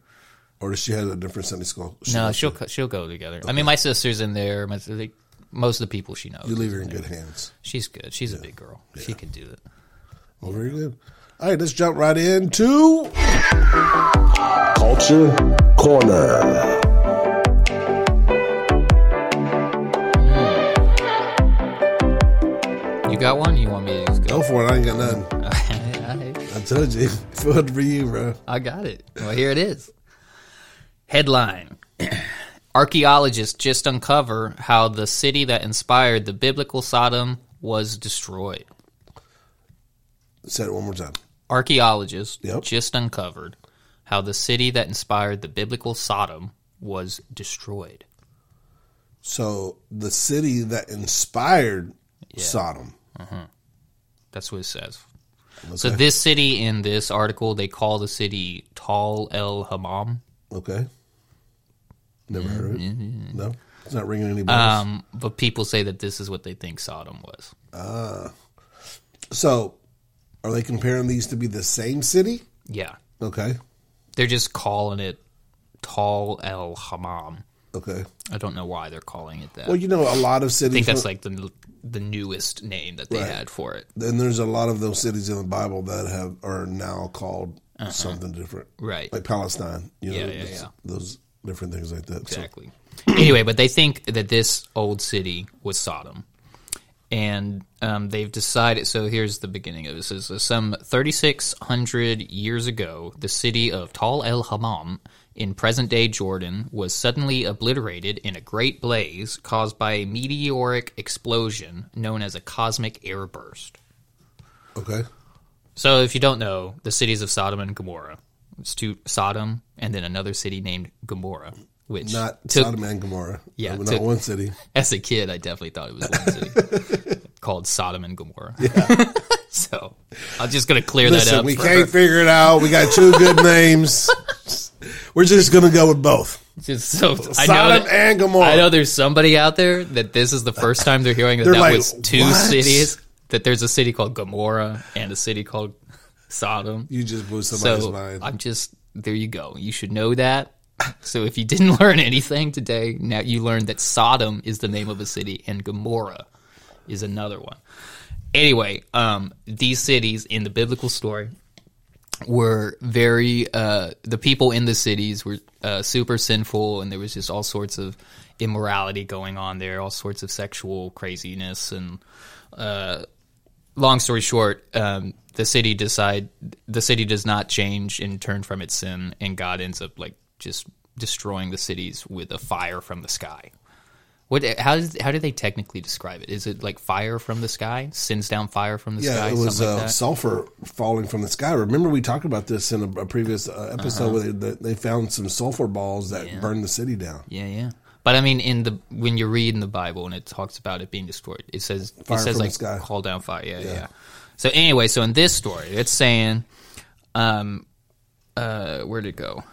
or does she have a different Sunday school? She no, she'll to- she'll go together. I mean, my sister's in there. My, like, most of the people she knows. You leave her in good hands. She's good. She's a big girl. She can do it. Well, very good. All right, let's jump right into Culture Corner. You got one? You want me to just go go? for it. I ain't got nothing. I I told you, food for you, bro. I got it. Well, here it is. Headline Archaeologists just uncover how the city that inspired the biblical Sodom was destroyed. Say it one more time. Archaeologists Yep. just uncovered how the city that inspired the biblical Sodom was destroyed. So the city that inspired Sodom. That's what it says. So this city in this article, they call the city Tal El Hammam. Okay. Never heard of it. No, it's not ringing any bells. Um, but people say that this is what they think Sodom was. Ah. So, are they comparing these to be the same city? Yeah. Okay. They're just calling it Tal El Hammam. Okay. I don't know why they're calling it that. Well, you know, a lot of cities. I think that's like the the newest name that they Right. had for it. and there's a lot of those cities in the Bible that have are now called uh-huh. something different, Right. Like Palestine. You know, Yeah, yeah, those, yeah. those different things like that. So- Exactly. anyway, but they think that this old city was Sodom. And um, they've decided. So here's the beginning of this: is uh, some 3,600 years ago, the city of Tal El Hammam in present-day Jordan was suddenly obliterated in a great blaze caused by a meteoric explosion known as a cosmic airburst. okay. So, if you don't know, the cities of Sodom and Gomorrah. It's two Sodom and then another city named Gomorrah, which Not took, Sodom and Gomorrah. Yeah, to- not one city. as a kid, I definitely thought it was one city called Sodom and Gomorrah. Yeah. so I'm just gonna clear that up. we can't figure it out. We got two good names. We're just gonna go with both. just so I know Sodom that, and Gomorrah. I know there's somebody out there that this is the first time they're hearing that They're that like, was two "What?" cities. That there's a city called Gomorrah and a city called Sodom. You just blew somebody's So mind. I'm just there. You go. You should know that. So if you didn't learn anything today, now you learned that Sodom is the name of a city and Gomorrah is another one. Anyway, um, these cities in the biblical story were very uh, the people in the cities were uh, super sinful, and there was just all sorts of immorality going on there, all sorts of sexual craziness, and uh, long story short, um, the city decide the city does not change and turn from its sin, and God ends up like just destroying the cities with a fire from the sky. What? How does how do they technically describe it? Is it like fire from the sky? Sends down fire from the yeah, sky? it was uh, like sulfur falling from the sky. Remember, we talked about this in a, a previous uh, Uh-huh. episode where they, they found some sulfur balls that burned the city down. Yeah, yeah. But I mean, in the when you read in the Bible and it talks about it being destroyed, it says Fire it says like call down fire. Yeah, yeah, Yeah. So anyway, so in this story, it's saying, um, uh, where did it go?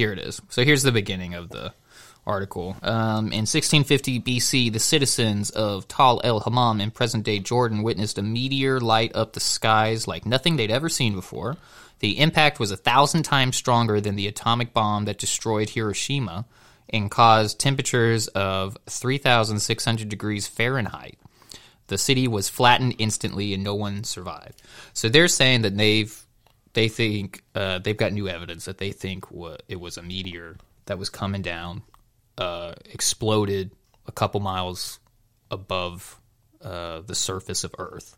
Here it is. So here's the beginning of the article. Um, in 1650 BC, the citizens of Tal el Hammam in present day Jordan witnessed a meteor light up the skies like nothing they'd ever seen before. The impact was a thousand times stronger than the atomic bomb that destroyed Hiroshima and caused temperatures of 3,600 degrees Fahrenheit. The city was flattened instantly and no one survived. So they're saying that they've they think uh, they've got new evidence that they think it was a meteor that was coming down, uh, exploded a couple miles above uh, the surface of Earth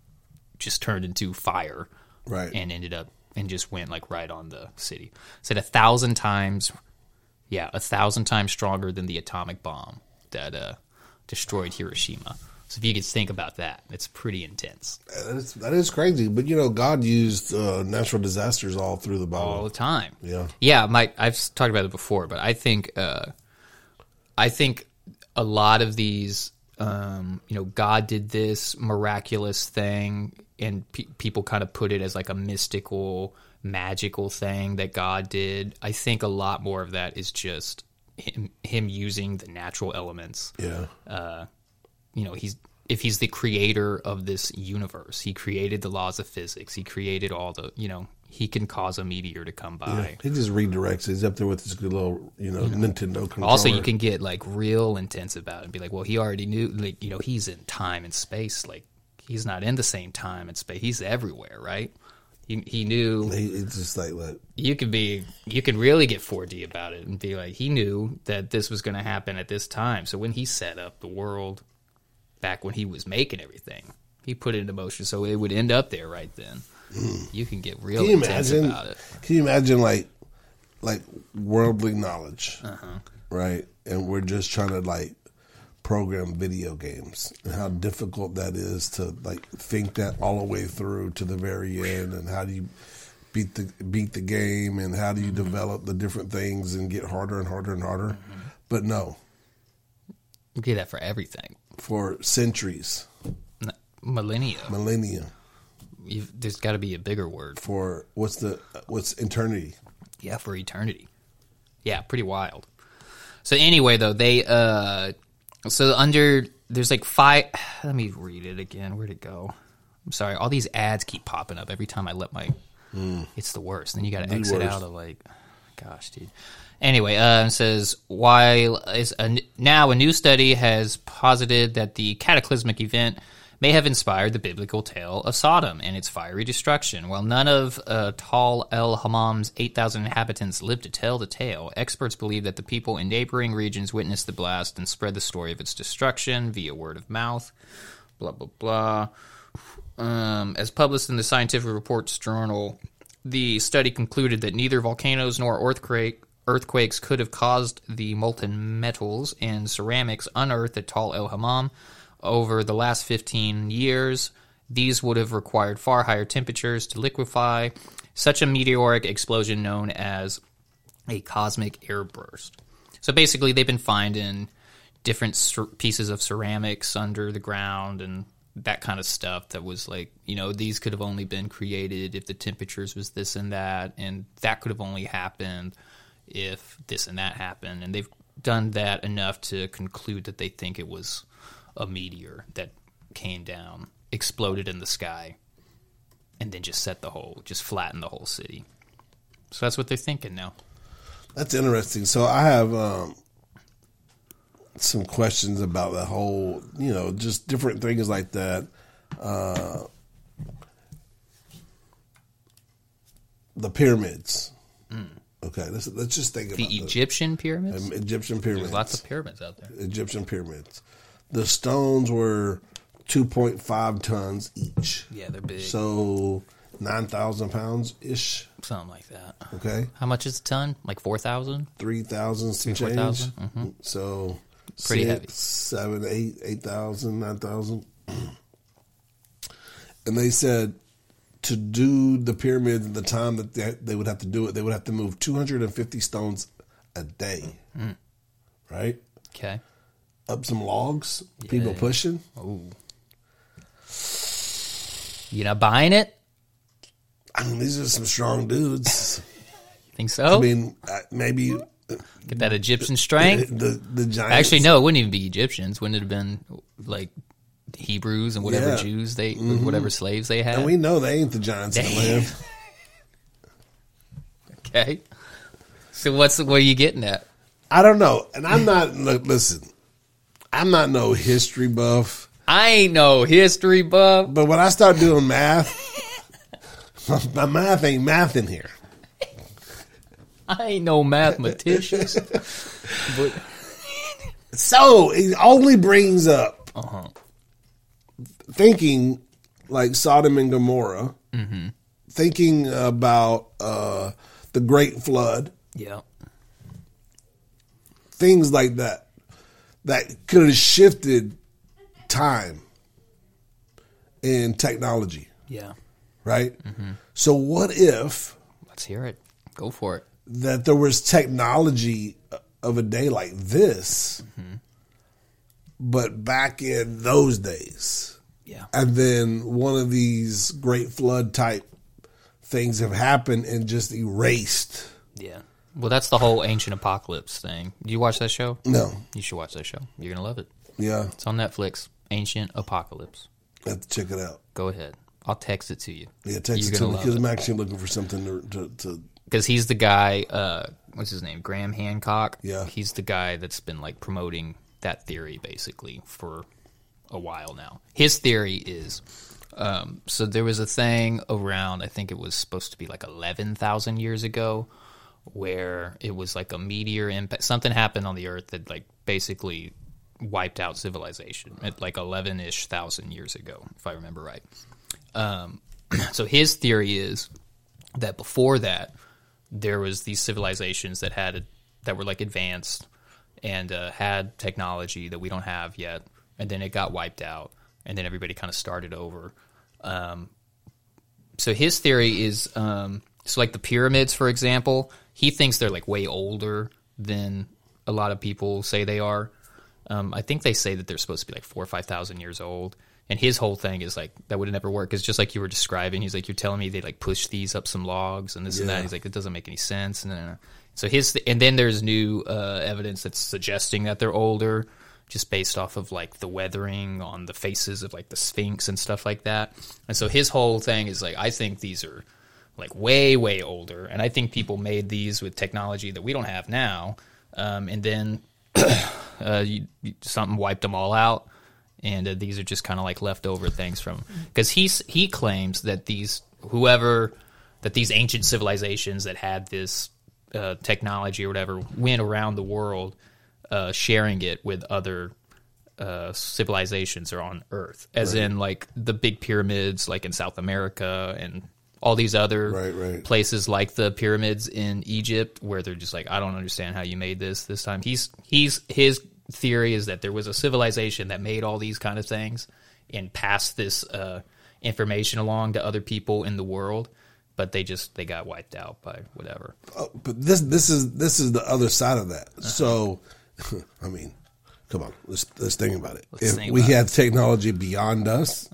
just turned into fire, Right. and ended up and just went like right on the city. Said a thousand times, yeah, a thousand times stronger than the atomic bomb that uh, destroyed Hiroshima. So if you could think about that, it's pretty intense That is, that is crazy. But you know, God used uh, natural disasters all through the Bible. all the time. Yeah. yeah. My I've talked about it before, but I think uh, I think a lot of these, um, you know, God did this miraculous thing, and pe- people kind of put it as like a mystical, magical thing that God did. I think a lot more of that is just him, him using the natural elements yeah. You know he's if he's the creator of this universe he created the laws of physics he created all the you know he can cause a meteor to come by. He just redirects. He's up there with his good little, you know, Nintendo controller. also you can get like real intense about it and be like well he already knew like you know he's in time and space like he's not in the same time and space. He's everywhere right? He, he knew it's just like, look, you could be you can really get 4D about it and be like he knew that this was going to happen at this time. So when he set up the world back when he was making everything he put it into motion so it would end up there right then you can get real can you intense imagine? about it Can you imagine like, like worldly knowledge, Uh-huh. right? And we're just trying to like program video games and how difficult that is to like think that all the way through to the very end and how do you beat the beat the game and how do you Mm-hmm. develop the different things and get harder and harder and harder. But no, you get that for everything for centuries, N- millennia millennia, You've, there's got to be a bigger word for what's the what's eternity. Yeah, for eternity. Yeah, pretty wild. So anyway, though they uh, so under there's like five. Let me read it again. Where'd it go? I'm sorry. All these ads keep popping up every time I let my. It's the worst. Then you got to exit worst. out of like, gosh, dude. Anyway, uh, it says while is a, now a new study has posited that the cataclysmic event may have inspired the biblical tale of Sodom and its fiery destruction. While none of uh, Tal el Hammam's 8,000 inhabitants lived to tell the tale, experts believe that the people in neighboring regions witnessed the blast and spread the story of its destruction via word of mouth. Blah blah blah. Um, as published in the Scientific Reports Journal, the study concluded that neither volcanoes nor earthquake, earthquakes could have caused the molten metals and ceramics unearthed at Tal el Hammam over the last 15 years. These would have required far higher temperatures to liquefy such a meteoric explosion known as a cosmic airburst. So basically, they've been finding different pieces of ceramics under the ground and that kind of stuff that was like, you know, these could have only been created if the temperatures was this and that, and that could have only happened if this and that happened. And they've done that enough to conclude that they think it was a meteor that came down, exploded in the sky, and then just set the whole, just flattened the whole city. So that's what they're thinking now. That's interesting. So I have um, some questions about the whole, you know, just different things like that. Uh, the pyramids. Okay, let's let's just think. The about the- Egyptian pyramids? um, Egyptian pyramids. There's lots of pyramids out there. Egyptian pyramids. The stones were two point five tons each. Yeah, they're big. So nine thousand pounds ish. Something like that. Okay. How much is a ton? Like 4,000? three thousand some Three, change. 4,000? Mhm. So Pretty six, heavy. seven, eight, eight thousand, nine thousand. And they said to do the pyramids in the time that they, they would have to do it, they would have to move two hundred and fifty stones a day. Mm. Right? Okay. Up some logs, people pushing. Ooh. You not buying it? I mean, these are some strong dudes. Think so? I mean, uh, maybe Get that Egyptian strength? the the giants. Actually, no, it wouldn't even be Egyptians. Wouldn't it have been like Hebrews and whatever Yeah. Mm-hmm. Jews they, whatever slaves they had? And we know they ain't the giants in the Damn. okay. So what's what are you getting at? I don't know. And I'm not, look, listen, I'm not no history buff, I ain't no history buff. but when I start doing math, my math ain't math in here. I ain't no mathematician. but So it only brings up Uh-huh. Thinking like Sodom and Gomorrah, mm-hmm. thinking about uh, the Great Flood, Yeah. things like that, that could have shifted time and technology, Yeah. right? Mm-hmm. So, what if Let's hear it. Go for it. that there was technology of a day like this, mm-hmm. but back in those days? Yeah. and then one of these great flood type things have happened and just erased. Yeah. Well, that's the whole ancient apocalypse thing. Do you watch that show? No, You should watch that show. You're gonna love it. yeah, It's on Netflix. Ancient Apocalypse. I have to check it out. Go ahead. I'll text it to you. Yeah, text You're it to me because. I'm actually looking for something to, because he's the guy. Uh, what's his name? Graham Hancock. Yeah. he's the guy that's been like promoting that theory basically for a while now. His theory is. Um, so there was a thing around. I think it was supposed to be like eleven thousand years ago, where it was like a meteor impact. Something happened on the Earth that like basically wiped out civilization at like eleven ish thousand years ago, if I remember right. Um, so his theory is that before that there was these civilizations that had that were like advanced and uh, had technology that we don't have yet, and then it got wiped out, and then everybody kind of started over. Um, so his theory is um, so like the pyramids, for example, he thinks they're like way older than a lot of people say they are. Um, I think they say that they're supposed to be like four or five thousand years old. And his whole thing is like that would never work. It's just like you were describing. He's like, you're telling me they like push these up some logs and this and that. He's like, it doesn't make any sense. And uh, so his and then there's new uh, evidence that's suggesting that they're older, just based off of like the weathering on the faces of like the Sphinx and stuff like that. And so his whole thing is like, I think these are like way way older, and I think people made these with technology that we don't have now. Um, and then uh, you, you- something wiped them all out, and uh, these are just kind of like leftover things from because he's he claims that these whoever that these ancient civilizations that had this uh, technology or whatever went around the world uh, sharing it with other uh, civilizations or on Earth, as in like the big pyramids, like in South America and all these other Right, right. places like the pyramids in Egypt, where they're just like, I don't understand how you made this this time. He's he's his theory is that there was a civilization that made all these kind of things and passed this uh, information along to other people in the world, but they just they got wiped out by whatever. Oh, but this this is this is the other side of that. So, I mean, come on, let's let's think about it. Let's if we about had technology beyond us,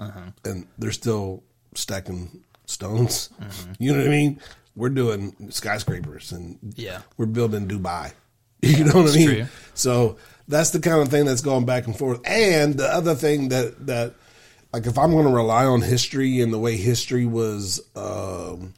and they're still stacking stones, you know what I mean? We're doing skyscrapers, and Yeah. we're building Dubai. You know what I mean? true. So that's the kind of thing that's going back and forth. And the other thing that that like if I'm going to rely on history and the way history was um,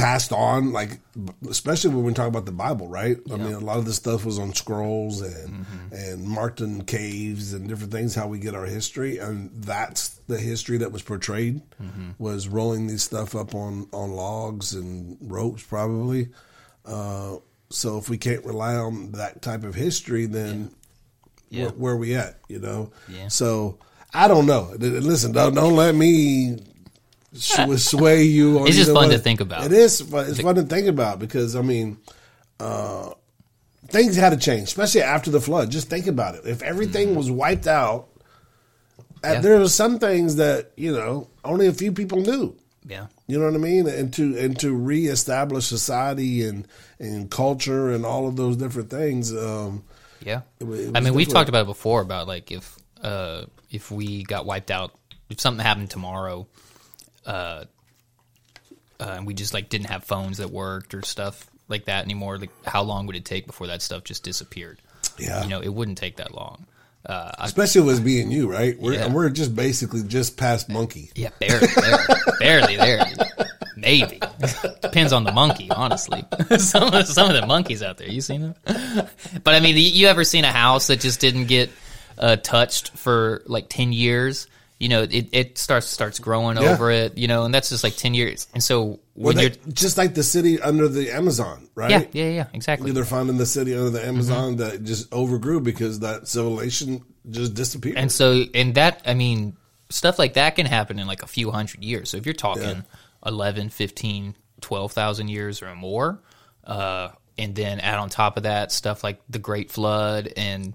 passed on, like especially when we talk about the Bible, right? I mean, a lot of this stuff was on scrolls and and marked in caves and different things. How we get our history, and that's the history that was portrayed was rolling these stuff up on on logs and ropes, probably. Uh, so if we can't rely on that type of history, then Yeah. where, where are we at? You know. Yeah. So I don't know. Listen, don't don't let me sway you. On It's just fun to think about. It is. fun- It's fun to think about because I mean, uh, things had to change, especially after the flood. Just think about it. If everything was wiped out, Mm-hmm. Yeah. there were some things that you know only a few people knew. Yeah. You know what I mean? And to and to reestablish society and and culture and all of those different things. Um, Yeah, It it I mean, we've talked about it before about like if uh, if we got wiped out, if something happened tomorrow, uh, uh, and we just like didn't have phones that worked or stuff like that anymore, like how long would it take before that stuff just disappeared? Yeah. you know, it wouldn't take that long. Uh, I, especially with being you, right? We're Yeah. we're just basically just past monkey. yeah, barely, barely, barely there. Maybe depends on the monkey, honestly. some of some of the monkeys out there, you seen them? but I mean, you- you ever seen a house that just didn't get uh, touched for like ten years? You know, it, it starts starts growing Yeah. over it. You know, and that's just like ten years. And so Well, when they- you're, just like the city under the Amazon, right? yeah, yeah, yeah, exactly. They're finding the city under the Amazon Mm-hmm. that just overgrew because that civilization just disappeared. And so, and that, I mean, stuff like that can happen in like a few hundred years. So if you're talking Yeah. 11, 15, 12,000 years or more, uh, and then add on top of that stuff like the Great Flood and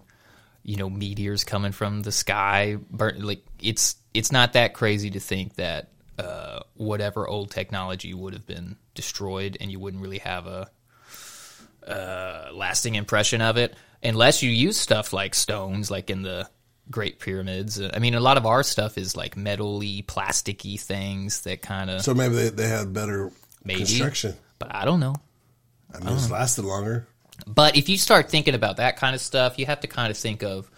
you know meteors coming from the sky, burn, like it's it's not that crazy to think that uh, whatever old technology would have been destroyed, and you wouldn't really have a uh, lasting impression of it unless you use stuff like stones, like in the Great Pyramids. I mean, a lot of our stuff is like metally, plasticky things that kind of So maybe they, they had better maybe, construction. but I don't know. I mean, it's lasted longer. But if you start thinking about that kind of stuff, you have to kind of think of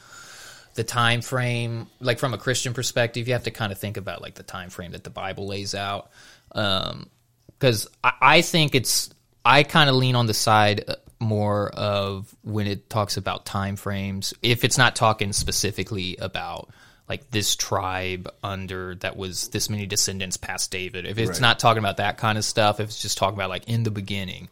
the time frame, like from a Christian perspective, you have to kind of think about like the time frame that the Bible lays out. Because I, I think it's, I kind of lean on the side uh, more of when it talks about time frames. If it's not talking specifically about like this tribe under that was this many descendants past David. If it's Right. not talking about that kind of stuff, if it's just talking about like in the beginning,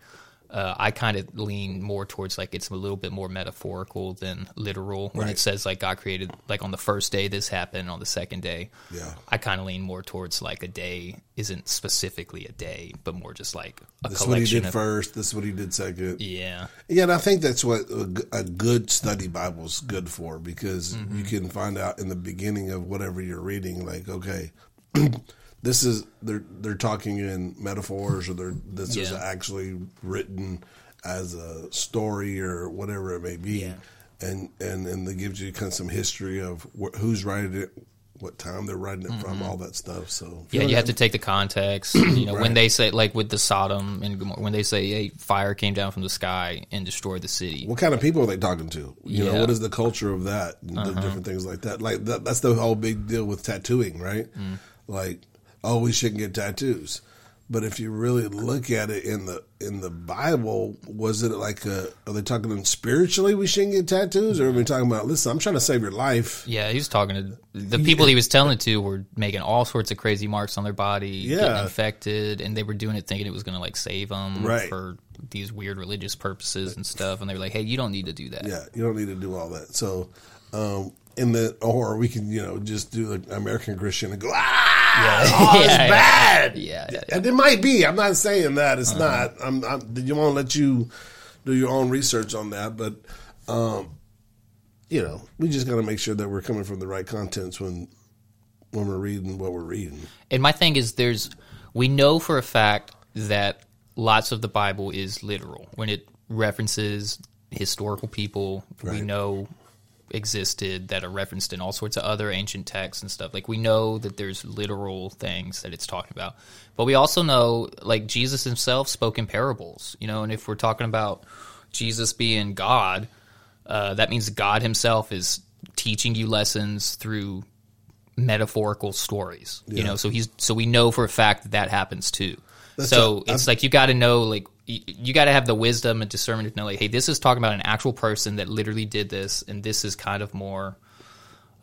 uh, I kind of lean more towards like it's a little bit more metaphorical than literal. When Right. it says like God created like on the first day this happened, on the second day, Yeah. I kind of lean more towards like a day isn't specifically a day, but more just like a This is what he collection did of first. This is what he did second. yeah, Yeah, and I think that's what a good study Bible is good for because Mm-hmm. you can find out in the beginning of whatever you're reading, like, okay, this is they're they're talking in metaphors, or they're this is actually written as a story or whatever it may be, Yeah. and and and it gives you kind of some history of wh- who's writing it, what time they're writing it from, all that stuff. So Mm-hmm. yeah. You have to take the context. You know, when they say like with the Sodom and Gomorrah, when they say hey, fire came down from the sky and destroyed the city. what kind of people are they talking to? You Yeah. Uh-huh. know, what is the culture of that? And the different things like that. Like that, that's the whole big deal with tattooing, right? Mm. Like, oh, we shouldn't get tattoos. But if you really look at it in the in the Bible, was it like a, are they talking about spiritually we shouldn't get tattoos, or are we talking about listen? I'm trying to save your life. Yeah, he was talking to the people he was telling it to were making all sorts of crazy marks on their body, Yeah. getting infected, and they were doing it thinking it was going to like save them Right. for these weird religious purposes and stuff. And they were like, "Hey, you don't need to do that." Yeah, you don't need to do all that. So, um, in the or we can you know just do the American Christian and go ah, oh, it's Yeah, yeah. bad. Yeah, yeah, And it might be. I'm not saying that it's not. I'm, I'm. You won't let you do your own research on that, but um, you know, we just got to make sure that we're coming from the right contents when when we're reading what we're reading. And my thing is, there's we know for a fact that lots of the Bible is literal when it references historical people we know existed that are referenced in all sorts of other ancient texts and stuff. Like we know that there's literal things that it's talking about, but we also know like Jesus himself spoke in parables. You know, and if we're talking about Jesus being God, uh, that means God himself is teaching you lessons through metaphorical stories. You know, so he's so we know for a fact that that happens too. That's so a- it's like you got to know like y- you got to have the wisdom and discernment to know like hey this is talking about an actual person that literally did this and this is kind of more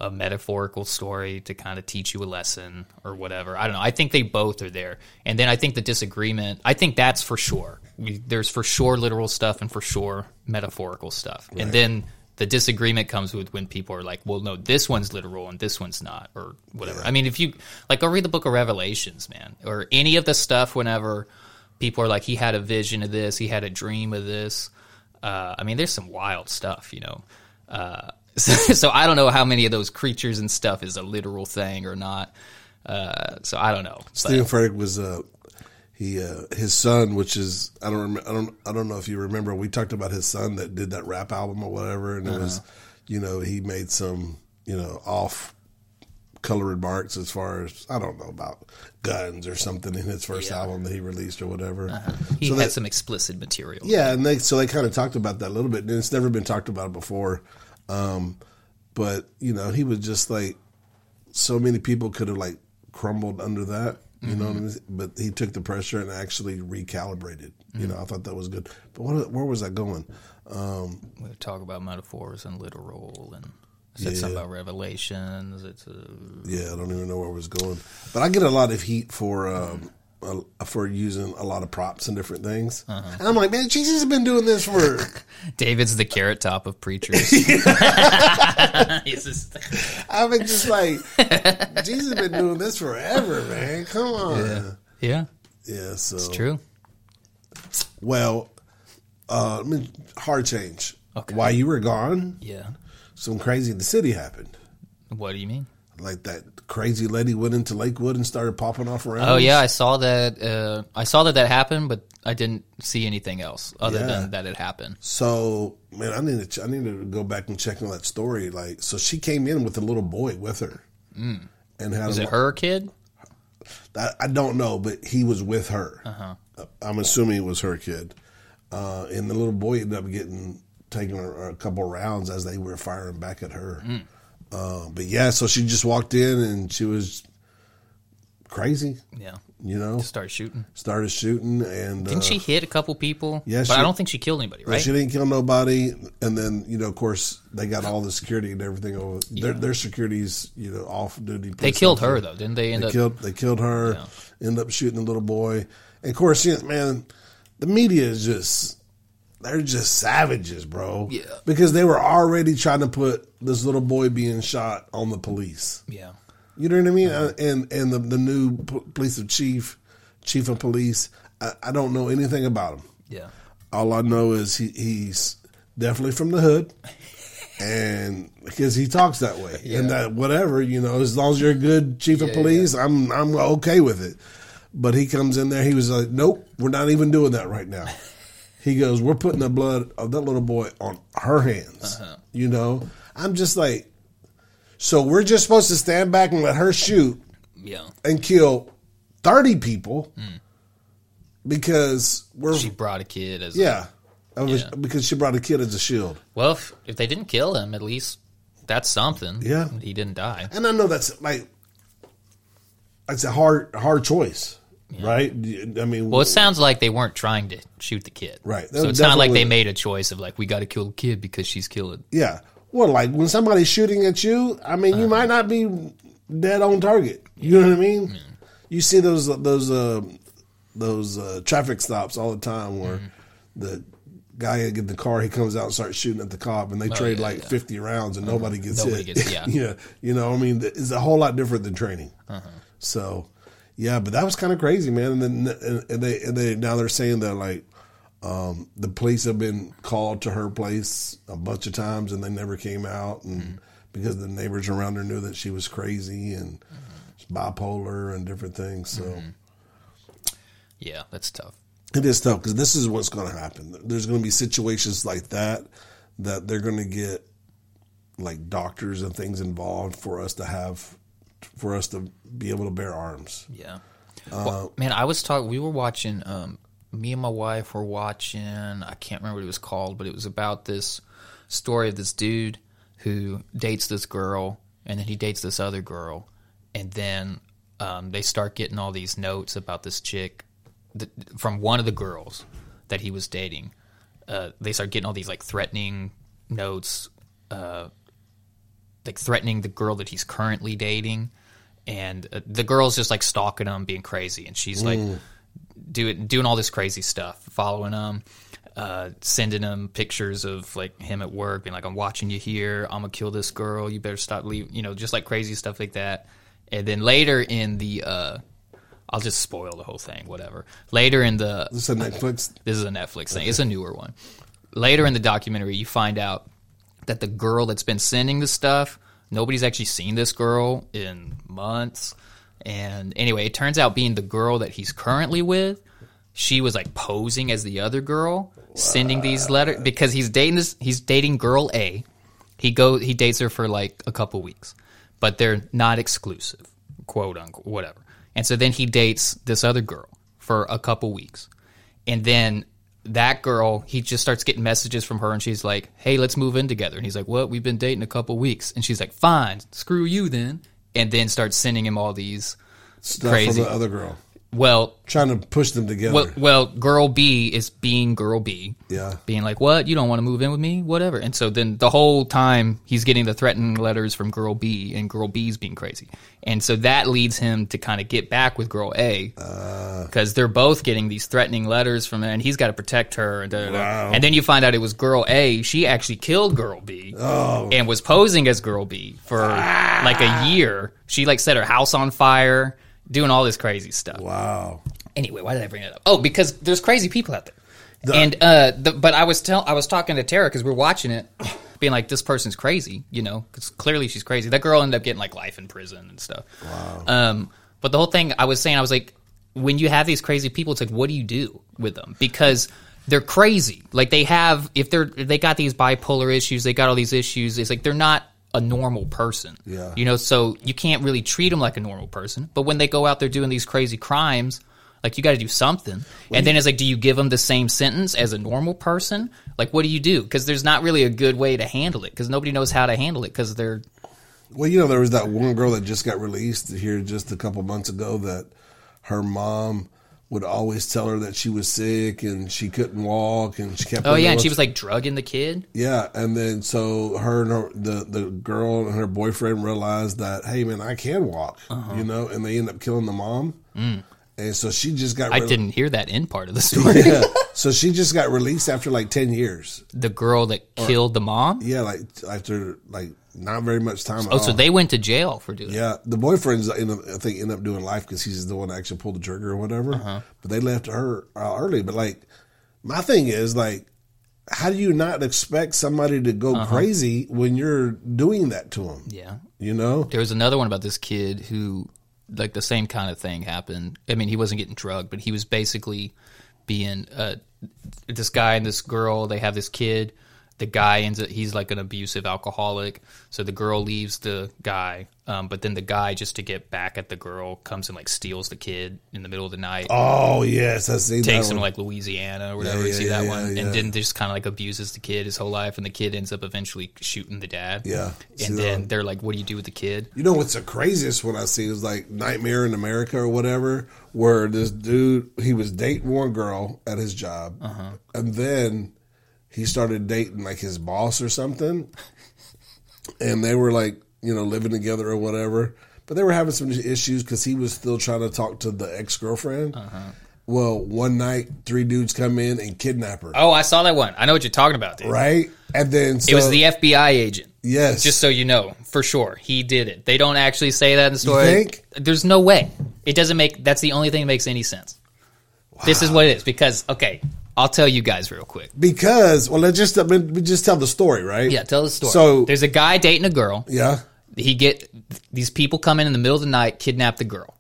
a metaphorical story to kind of teach you a lesson or whatever. I don't know. I think they both are there. And then I think the disagreement, I think that's for sure. We, there's for sure literal stuff and for sure metaphorical stuff. And then the disagreement comes with when people are like, well, no, this one's literal and this one's not, or whatever. I mean, if you, like, go read the book of Revelations, man, or any of the stuff whenever people are like, he had a vision of this, he had a dream of this. Uh, I mean, there's some wild stuff, you know. Uh, so, so I don't know how many of those creatures and stuff is a literal thing or not. Uh, so I don't know. Steven Furtick was uh, he uh, his son, which is I don't rem- I don't I don't know if you remember we talked about his son that did that rap album or whatever, and it was you know he made some you know off color remarks as far as I don't know about guns or something in his first Yeah. album that he released or whatever. he So had that- some explicit material. yeah, and they so they kind of talked about that a little bit, and it's never been talked about before. Um, but you know, he was just like so many people could have like crumbled under that, you know. What I mean? But he took the pressure and actually recalibrated. You know, I thought that was good. But what, where was that going? Um, We talk about metaphors and literal and said something about revelations. It's a, yeah, I don't even know where it was going. But I get a lot of heat for um, uh, for using a lot of props and different things. Uh-huh. And I'm like, man, Jesus has been doing this for. David's the carrot top of preachers. He's just- I've been just like, Jesus has been doing this forever, man. Come on. yeah, Yeah, so it's true. Well, uh, I mean, hard change. Okay. While you were gone, Yeah. Some crazy in the city happened. What do you mean? Like that crazy lady went into Lakewood and started popping off around. Oh yeah, I saw that. Uh, I saw that that happened, but I didn't see anything else other Yeah. than that it happened. So man, I need to ch- I need to go back and check on that story. Like, so she came in with a little boy with her, and had Mm. Was it her kid? I, I don't know, but he was with her. Uh-huh. I'm assuming it was her kid, uh, and the little boy ended up getting taken a, a couple rounds as they were firing back at her. Mm. Uh, but yeah, so she just walked in and she was crazy, Yeah. you know. Start shooting. Started shooting and Didn't uh, she hit a couple people? yeah, but I don't think she killed anybody, No, right? She didn't kill nobody, and then you know, of course, they got all the security and everything over. Their, their security's you know off duty. they killed her though, didn't they? End They up. killed. They killed her. Yeah. Ended up shooting the little boy. And of course, you know, man, the media is just they're just savages, bro. Yeah. Because they were already trying to put this little boy being shot on the police. yeah. You know what I mean? Uh, And and the the new police chief, chief of police. I, I don't know anything about him. Yeah. All I know is he, he's definitely from the hood, and because he talks that way, and that whatever you know, as long as you're a good chief of Yeah, police, I'm I'm okay with it. But he comes in there, he was like, "Nope, we're not even doing that right now." He goes, "We're putting the blood of that little boy on her hands." Uh-huh. You know, I'm just like, so we're just supposed to stand back and let her shoot Yeah. and kill thirty people because we're She brought a kid as. yeah, was- Yeah. because she brought a kid as a shield. Well, if, if they didn't kill him, at least that's something. Yeah. He didn't die. And I know that's like it's a hard hard choice, right? I mean, Well, it sounds like they weren't trying to shoot the kid. Right. So it's not like they made a choice of like we got to kill the kid because she's killing. yeah. Well, like when somebody's shooting at you, I mean, you might not be dead on target. You know what I mean? You see those those uh, those uh, traffic stops all the time where the guy get in the car, he comes out and starts shooting at the cop, and they trade yeah, like yeah. fifty rounds, and nobody gets Nobody hit. gets- yeah. yeah, you know, I mean, it's a whole lot different than training. So, yeah, but that was kind of crazy, man. And then and, they and they now they're saying that like um, the police have been called to her place a bunch of times, and they never came out, and mm-hmm. because the neighbors around her knew that she was crazy and mm-hmm. bipolar and different things. So. Mm-hmm. Yeah, that's tough. It is tough because this is what's going to happen. There's going to be situations like that that they're going to get like doctors and things involved for us to have for us to be able to bear arms. Yeah. Uh, Well, man, I was talking. We were watching. Um, me and my wife were watching. I can't remember what it was called, but it was about this story of this dude who dates this girl, and then he dates this other girl, and then um, they start getting all these notes about this chick that, from one of the girls that he was dating. Uh, they start getting all these like threatening notes uh, like threatening the girl that he's currently dating, and uh, the girl's just like stalking him, being crazy, and she's like doing doing all this crazy stuff, following him, uh, sending him pictures of like him at work, being like, "I'm watching you here. I'm gonna kill this girl. You better stop leaving." You know, just like crazy stuff like that. And then later in the, uh, I'll just spoil the whole thing. Whatever. Later in the This is a Netflix. this is a Netflix thing. It's a newer one. Later in the documentary, you find out that the girl that's been sending the stuff, nobody's actually seen this girl in months. And anyway, it turns out being the girl that he's currently with, she was like posing as the other girl, sending these letters because he's dating this. He's dating girl A. He go he dates her for like a couple weeks, but they're not exclusive, quote unquote, whatever. And so then he dates this other girl for a couple weeks, and then that girl he just starts getting messages from her, and she's like, "Hey, let's move in together." And he's like, "What? We've been dating a couple weeks," and she's like, "Fine, screw you then," and then starts sending him all these Stuff Crazy. the other girl. Well, trying to push them together. well, well, girl B is being girl B. Yeah. Being like, what? You don't want to move in with me? Whatever. And so then the whole time he's getting the threatening letters from girl B, and girl B's being crazy. And so that leads him to kind of get back with girl A Uh. because they're both getting these threatening letters from her, and he's got to protect her. And, da, da, da. Wow. and then you find out it was girl A. She actually killed girl B Oh. and was posing as girl B for like a year. She like set her house on fire, doing all this crazy stuff. wow. Anyway, why did I bring it up? Oh, because there's crazy people out there. and uh, the, but I was tell I was talking to Tara because we're watching it, being like, this person's crazy, you know, because clearly she's crazy. That girl ended up getting like life in prison and stuff. Wow. Um, but the whole thing I was saying, I was like, when you have these crazy people, it's like, what do you do with them? Because they're crazy. Like they have, if they're if they got these bipolar issues, they got all these issues. It's like they're not a normal person. Yeah. You know, so you can't really treat them like a normal person. But when they go out there doing these crazy crimes, like you got to do something. and then it's like, do you give them the same sentence as a normal person? Like, what do you do? Because there's not really a good way to handle it. Because nobody knows how to handle it. Because they're Well, you know, there was that one girl that just got released here just a couple months ago that her mom would always tell her that she was sick and she couldn't walk and she kept. oh yeah, and she was like drugging the kid. Yeah, and then so her and her, the the girl and her boyfriend realized that hey man, I can walk, Uh-huh. you know, and they end up killing the mom. And so she just got. Mm. I rel- didn't hear that end part of the story. Yeah. so she just got released after like ten years. the girl that killed the mom. Yeah, like after like not very much time. Oh, so all. they went to jail for doing. Yeah, the boyfriend's end up, I think end up doing life because he's the one that actually pulled the trigger or whatever. Uh-huh. But they left her uh, early. But like, my thing is like, how do you not expect somebody to go crazy when you're doing that to them? Uh-huh. Yeah. You know, There was another one about this kid who, like, the same kind of thing happened. I mean, he wasn't getting drugged, but he was basically being uh, this guy and this girl. They have this kid. The guy ends up, he's like an abusive alcoholic. So the girl leaves the guy, um, but then the guy, just to get back at the girl, comes and like steals the kid in the middle of the night. oh yes, I see takes that him to one. like Louisiana or whatever. Yeah, you see yeah, that yeah, one, yeah. and then just kind of like abuses the kid his whole life, and the kid ends up eventually shooting the dad. Yeah, and then they're like, "What do you do with the kid?" You know what's the craziest one I see is like Nightmare in America or whatever, where this dude he was dating one girl at his job, Uh-huh. and then he started dating like his boss or something, and they were like you know living together or whatever, but they were having some issues because he was still trying to talk to the ex girlfriend. Uh-huh. Well, one night three dudes come in and kidnap her, Oh, I saw that one. I know what you're talking about, dude. right? And then so, It was the FBI agent. yes, Just so you know, for sure, he did it. They don't actually say that in the story. think? There's no way. It doesn't make. That's the only thing that makes any sense. This is what it is because okay, I'll tell you guys real quick. because well, let's just I mean, just tell the story, right? Yeah, tell the story. So there's a guy dating a girl. yeah. he get these people come in in the middle of the night, kidnap the girl,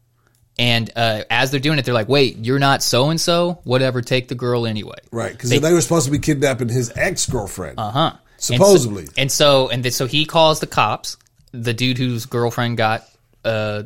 and uh, as they're doing it, they're like, "Wait, you're not so and so. Whatever, take the girl anyway." Right, because They- they, were supposed to be kidnapping his ex girlfriend. Uh Huh? Supposedly. and so and so, and then, so he calls the cops. The dude whose girlfriend got uh,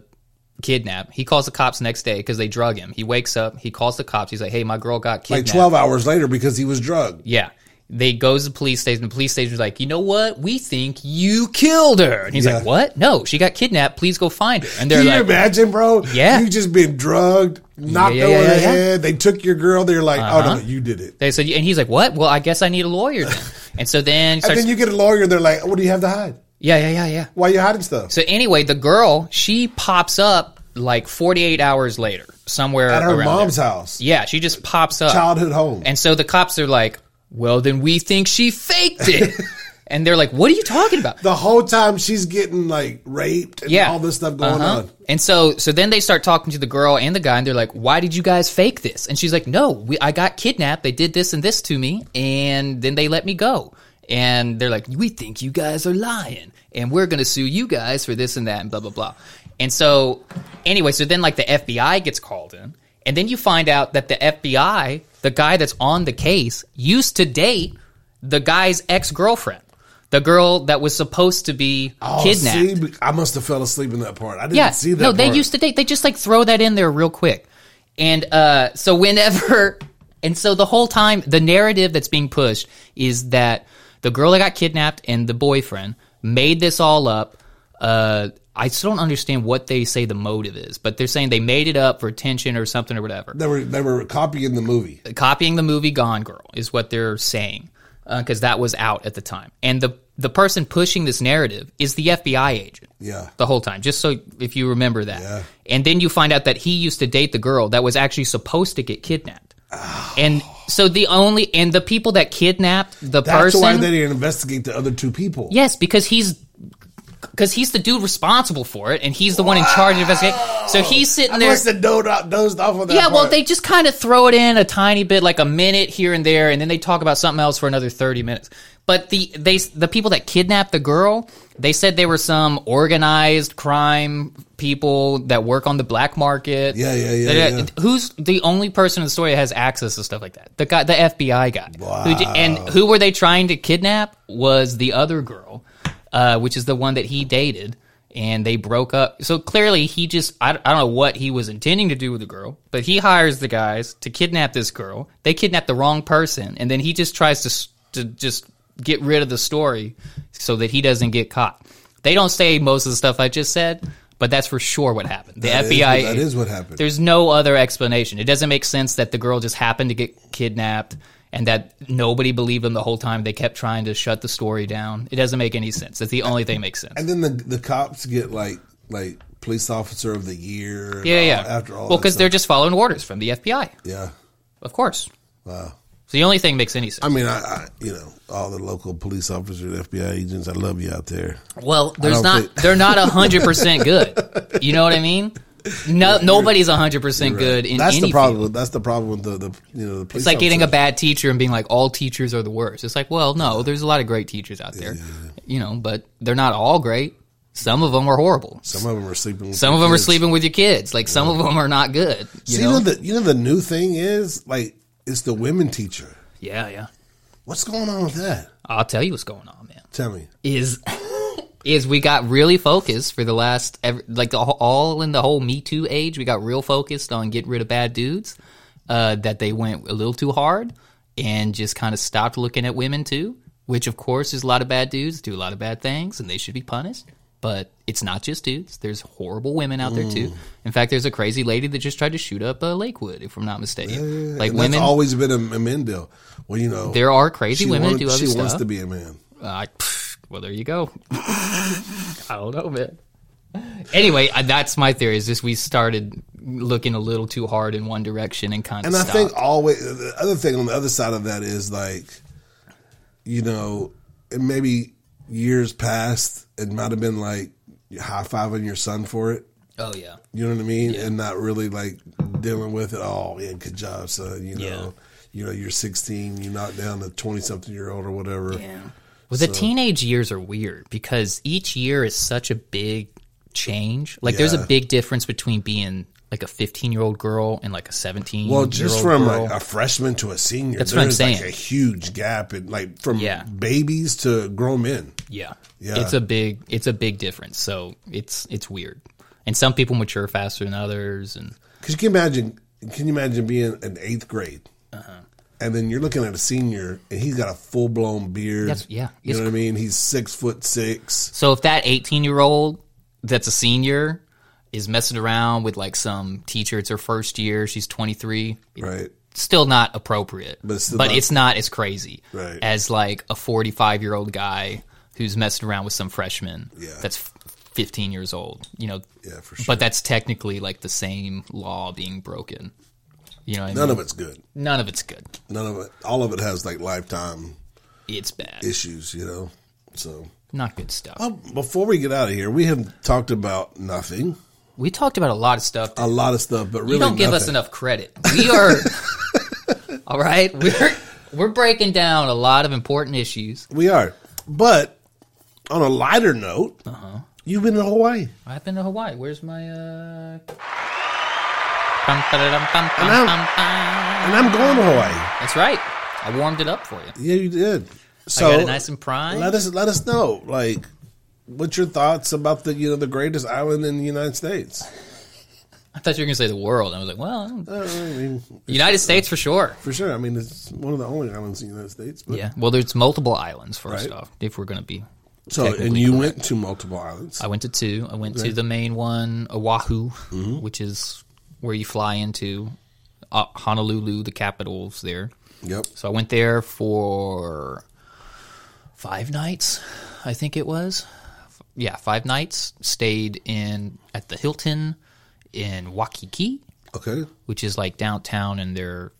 kidnapped. He calls the cops next day because they drug him. He wakes up. He calls the cops. He's like, "Hey, my girl got kidnapped." like twelve hours later because he was drugged. Yeah. They goes to the police station. The police station's like, you know what? We think you killed her. And he's Yeah. like, what? No, she got kidnapped. Please go find her. And they're Can you like, imagine, bro? Yeah. you just been drugged, knocked yeah, over yeah, the yeah, head. They took your girl. They're like, oh Uh-huh. no, you did it. They said, and he's like, "What? Well, I guess I need a lawyer then." And so then, he And starts, then you get a lawyer. They're like, what do you have to hide? Yeah, yeah, yeah, yeah. Why you hiding stuff? So anyway, the girl she pops up like 48 hours later somewhere At her around mom's there. house, Yeah, she just pops up. childhood home. And so the cops are like, "Well, then we think she faked it." and they're like, "What are you talking about?" the whole time she's getting like raped and yeah, all this stuff going Uh-huh. on. And so, so then they start talking to the girl and the guy, and they're like, "Why did you guys fake this?" And she's like, "No, we, I got kidnapped. They did this and this to me, and then they let me go." And they're like, "We think you guys are lying, and we're going to sue you guys for this and that, and blah blah blah." And so, anyway, so then like the FBI gets called in, and then you find out that the FBI, the guy that's on the case, used to date the guy's ex girlfriend. The girl that was supposed to be Oh, kidnapped. see, I must have fell asleep in that part. I didn't Yeah, see that. no, they part. used to date. They just like throw that in there real quick, and uh, so whenever, and so the whole time, the narrative that's being pushed is that the girl that got kidnapped and the boyfriend made this all up. Uh, I still don't understand what they say the motive is, but they're saying they made it up for attention or something or whatever. They were they were copying the movie. Copying the movie Gone Girl is what they're saying because that was out at the time, and the the person pushing this narrative is the FBI agent. Yeah. the whole time. Just so if you remember that, Yeah. and then you find out that he used to date the girl that was actually supposed to get kidnapped, and so the only and the people that kidnapped the That's person. That's why they didn't investigate the other two people. Yes, because he's because he's the dude responsible for it, and he's the one in charge of investigating. So he's sitting I there. must have dozed off, dozed off on that. Yeah, well, they just kind of throw it in a tiny bit, like a minute here and there, and then they talk about something else for another thirty minutes. But the they the people that kidnapped the girl, they said they were some organized crime people that work on the black market. Yeah, yeah, yeah, yeah. Who's the only person in the story that has access to stuff like that? The guy, the FBI guy. Who Wow. and who were they trying to kidnap? Was the other girl, uh, which is the one that he dated. And they broke up. So clearly, he just, I, I don't know what he was intending to do with the girl, but he hires the guys to kidnap this girl. They kidnap the wrong person. And then he just tries to, to just get rid of the story so that he doesn't get caught. They don't say most of the stuff I just said, but that's for sure what happened. The That is FBI. what- that is what happened. There's no other explanation. It doesn't make sense that the girl just happened to get kidnapped and that nobody believed them the whole time. They kept trying to shut the story down. It doesn't make any sense. That's the only thing that makes sense. and then the the cops get like like police officer of the year. yeah, all- yeah. After all, well, because they're just following orders from the FBI, yeah. of course. Wow. So the only thing that makes any sense. I mean, I, I you know all the local police officers, FBI agents. I love you out there. Well, there's don't think- They're not hundred percent good. You know what I mean? No, nobody's hundred percent good in That's any the problem. field. That's the problem with the, the you know the police. It's like getting a bad teacher and being like, all teachers are the worst. It's like, well, no, there's a lot of great teachers out there, you know, but they're not all great. Some of them are horrible. Some of them are sleeping. With Some of them are sleeping with your kids. Like some of them are not good. You See, know? you know the you know the new thing is like it's the women teacher. yeah, yeah. What's going on with that? I'll tell you what's going on, man. Tell me. Is is we got really focused for the last ever, like the, all in the whole Me Too age. We got real focused on getting rid of bad dudes. Uh, that they went a little too hard and just kind of stopped looking at women too. Which of course is a lot of bad dudes do a lot of bad things and they should be punished. But it's not just dudes. There's horrible women out there too. In fact, there's a crazy lady that just tried to shoot up uh, Lakewood, if I'm not mistaken. Like And women, That's always been a, a men deal. Well, you know, there are crazy she women that do other she stuff. wants to be a man. Uh, pff, well, there you go. I don't know, man. Anyway, uh, that's my theory. Is just we started looking a little too hard in one direction and kind of And I stopped. think always the other thing on the other side of that is like, you know, maybe years past, it might have been like high fiving your son for it. oh yeah, You know what I mean? And not really like dealing with it. Oh, yeah, good job, son. You know, Yeah. you know, you're 16, you knocked down a 20 something year old or whatever. yeah. Well, the teenage years are weird because each year is such a big change. Like, there's a big difference between being like a 15 year old girl and like a 17. Well, just from like a freshman to a senior, That's what I'm there's like saying. a huge gap in like from Yeah. babies to grown men. Yeah. Yeah. It's a big it's a big difference. So it's it's weird. And some people mature faster than others and Because you can imagine, can you imagine being in eighth grade, Uh-huh. and then you're looking at a senior, and he's got a full blown beard. That's- yeah, you know what I mean. He's six foot six. So if that 18 year old that's a senior is messing around with like some teacher, it's her first year, she's 23, Right. still not appropriate. But But, it's still not- it's not as crazy Right. as like a 45 year old guy who's messing around with some freshman Yeah. that's 15 years old, you know. Yeah, for sure. But that's technically like the same law being broken. You know what I None mean? of it's good. None of it's good. None of it. All of it has like lifetime It's bad. issues. You know. So not good stuff. well, before we get out of here, we have talked about nothing, we talked about a lot of stuff. a lot of stuff, but really you don't give us enough credit. We are all right. We're we're breaking down a lot of important issues. We are, but on a lighter note, Uh-huh. you've been to Hawaii. I've been to Hawaii. Where's my uh? And I'm going to Hawaii. That's right. I warmed it up for you. Yeah, you did. So I got it nice and prime. Let us let us know, like, what's your thoughts about the you know the greatest island in the United States? I thought you were gonna say the world. I was like, well, I mean, United States for sure. for sure. I mean, it's one of the only islands in the United States. But Yeah. Well, there's multiple islands first Right. off. If we're gonna be So, and you correct. went to multiple islands. I went to two. I went to the main one, Oahu, Mm-hmm. which is where you fly into uh, Honolulu, the capital's there. Yep. So I went there for five nights, I think it was. Yeah, five nights. Stayed in at the Hilton in Waikiki, Okay. which is like downtown in their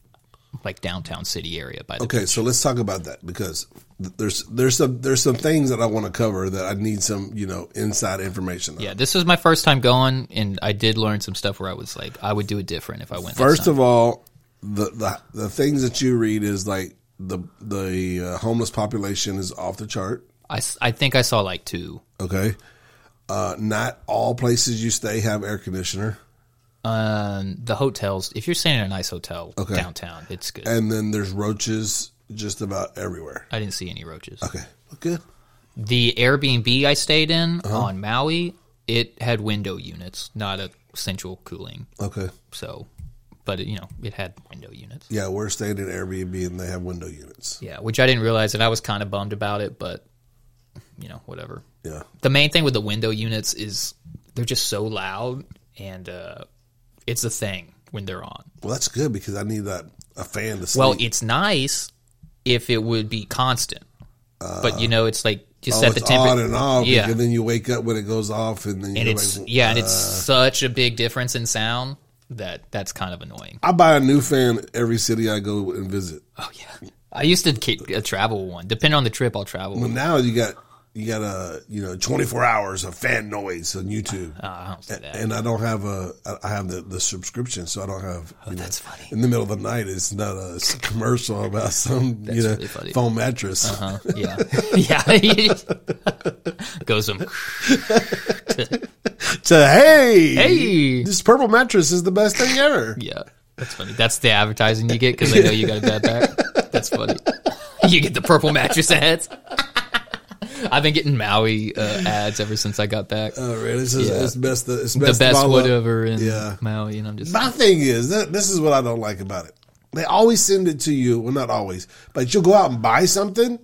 like downtown city area. By the Okay, so let's talk about that because there's there's some there's some things that I want to cover that I need some you know inside information. On. yeah, this was my first time going, and I did learn some stuff where I was like, I would do it different if I went. First of all, the, the the things that you read is like the the uh, homeless population is off the chart. I, I think I saw like two. Okay. Uh, not all places you stay have air conditioner, Um, the hotels, if you're staying in a nice hotel Okay. downtown, it's good. and then there's roaches just about everywhere. I didn't see any roaches. Okay, well, good. The Airbnb I stayed in Uh-huh. on Maui, it had window units, not a central cooling. Okay, So, but it, you know, it had window units. yeah, we're staying in Airbnb and they have window units. Yeah, which I didn't realize, and I was kind of bummed about it, but you know, whatever. Yeah, The main thing with the window units is they're just so loud, and uh, it's a thing when they're on. well, that's good because I need that a fan to sleep. Well, it's nice if it would be constant, but you know, it's like you oh, set the temperature. on and off. Yeah, and then you wake up when it goes off, and then and it's like, yeah, and it's uh, such a big difference in sound that that's kind of annoying. I buy a new fan every city I go and visit. Oh yeah, I used to keep a travel one. Depending on the trip, I'll travel. But now you got you got a you know 24 hours of fan noise on YouTube. Oh, I don't say that. and I don't have a. I have the, the subscription, so I don't have. Oh, know, Oh, that's funny. In the middle of the night, it's not a commercial about some you know really foam mattress. Huh? Yeah, yeah. Goes some. To hey, Hey. this purple mattress is the best thing ever. Yeah, that's funny. That's the advertising you get because I know you got a bad back. That's funny. You get the purple mattress ads. I've been getting Maui uh, ads ever since I got back. Oh, really? This is Yeah. it's best. It's the best, best of all whatever in Yeah. Maui, and I'm just My thing is that this is what I don't like about it. They always send it to you. Well, not always, but you'll go out and buy something,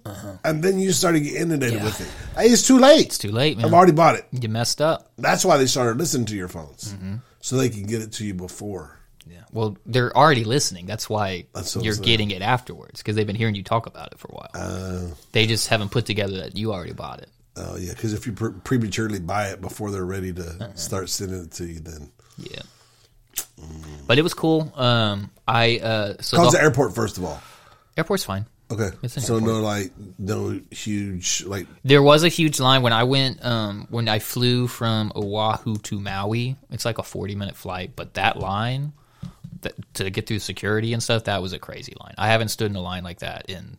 and then you start to get inundated Uh-huh. Yeah. with it. Hey, it's too late. it's too late, man. I've already bought it. you messed up. That's why they started listening to your phones, Mm-hmm. so they can get it to you before. Yeah. Well, they're already listening. That's why That's what you're I'm saying. getting it afterwards because they've been hearing you talk about it for a while. Uh, they just haven't put together that you already bought it. oh yeah, because if you pre- prematurely buy it before they're ready to Uh-huh. start sending it to you, then Yeah. But it was cool. Um, I uh, so how's the the airport first of all? airport's fine. Okay, It's an so no like no huge like There was a huge line when I went um, when I flew from Oahu to Maui. It's like a forty minute flight, but that line to get through security and stuff that was a crazy line. I haven't stood in a line like that in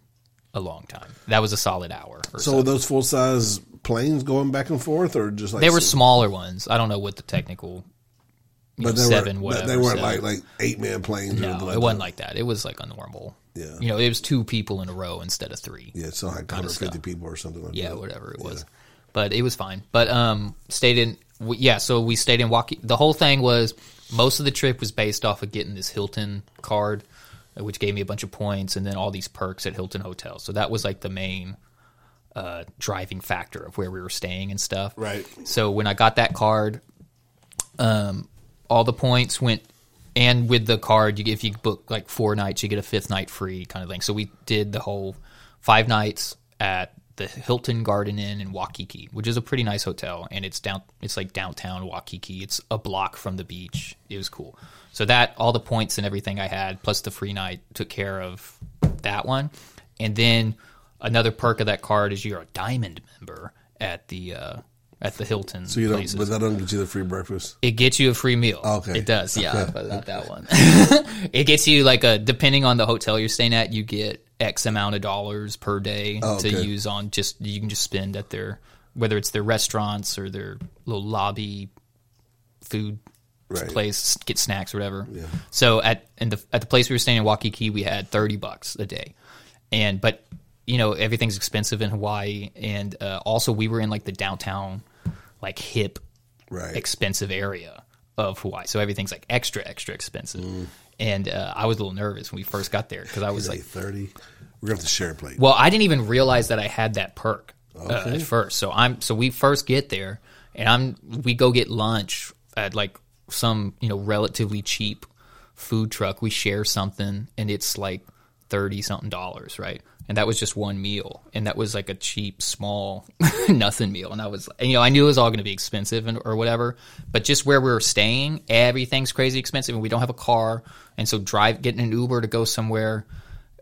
a long time. That was a solid hour. Or so so. were those full size planes going back and forth or just like They were some- smaller ones. I don't know what the technical. But know, they seven, were whatever. they weren't seven. like like eight man planes. or No, anything it like wasn't that. like that. It was like a normal. Yeah. You know, it was two people in a row instead of three. yeah, it's not like kinda 150 people or something like Yeah, that. Yeah, whatever it was. But it was fine. But um, stayed in. w- Yeah, so we stayed in Waikiki. The whole thing was most of the trip was based off of getting this Hilton card, uh, which gave me a bunch of points, and then all these perks at Hilton hotels. So that was like the main uh, driving factor of where we were staying and stuff. Right. So when I got that card, um, all the points went, and with the card, you if you book like four nights, you get a fifth night free kind of thing. So we did the whole five nights at the Hilton Garden Inn in Waikiki, which is a pretty nice hotel, and it's down, it's like downtown Waikiki. It's a block from the beach. It was cool. So that all the points and everything I had, plus the free night, took care of that one. And then another perk of that card is you're a diamond member at the uh, at the Hilton So you don't, places but that don't get you the free breakfast. it gets you a free meal. Okay. It does, yeah, but not that one. it gets you like a depending on the hotel you're staying at, you get X amount of dollars per day Oh, to use on just you can just spend at their whether it's their restaurants or their little lobby food Right. place, get snacks or whatever. So at in the at the place we were staying in Waikiki, we had thirty bucks a day, and but you know everything's expensive in Hawaii, and uh, also we were in like the downtown, like hip Right. expensive area of Hawaii. So everything's like extra, extra expensive. Mm. And uh, I was a little nervous when we first got there because I was like like, 30. We're going to have to share a plate. well, I didn't even realize that I had that perk uh, at first. So I'm so we first get there, and I'm we go get lunch at like some you know relatively cheap food truck. We share something, and it's like thirty something dollars, right? And that was just one meal, and that was like a cheap, small, nothing meal. And I was, and, you know, I knew it was all going to be expensive and, or whatever. But just where we were staying, everything's crazy expensive, and we don't have a car, and so drive getting an Uber to go somewhere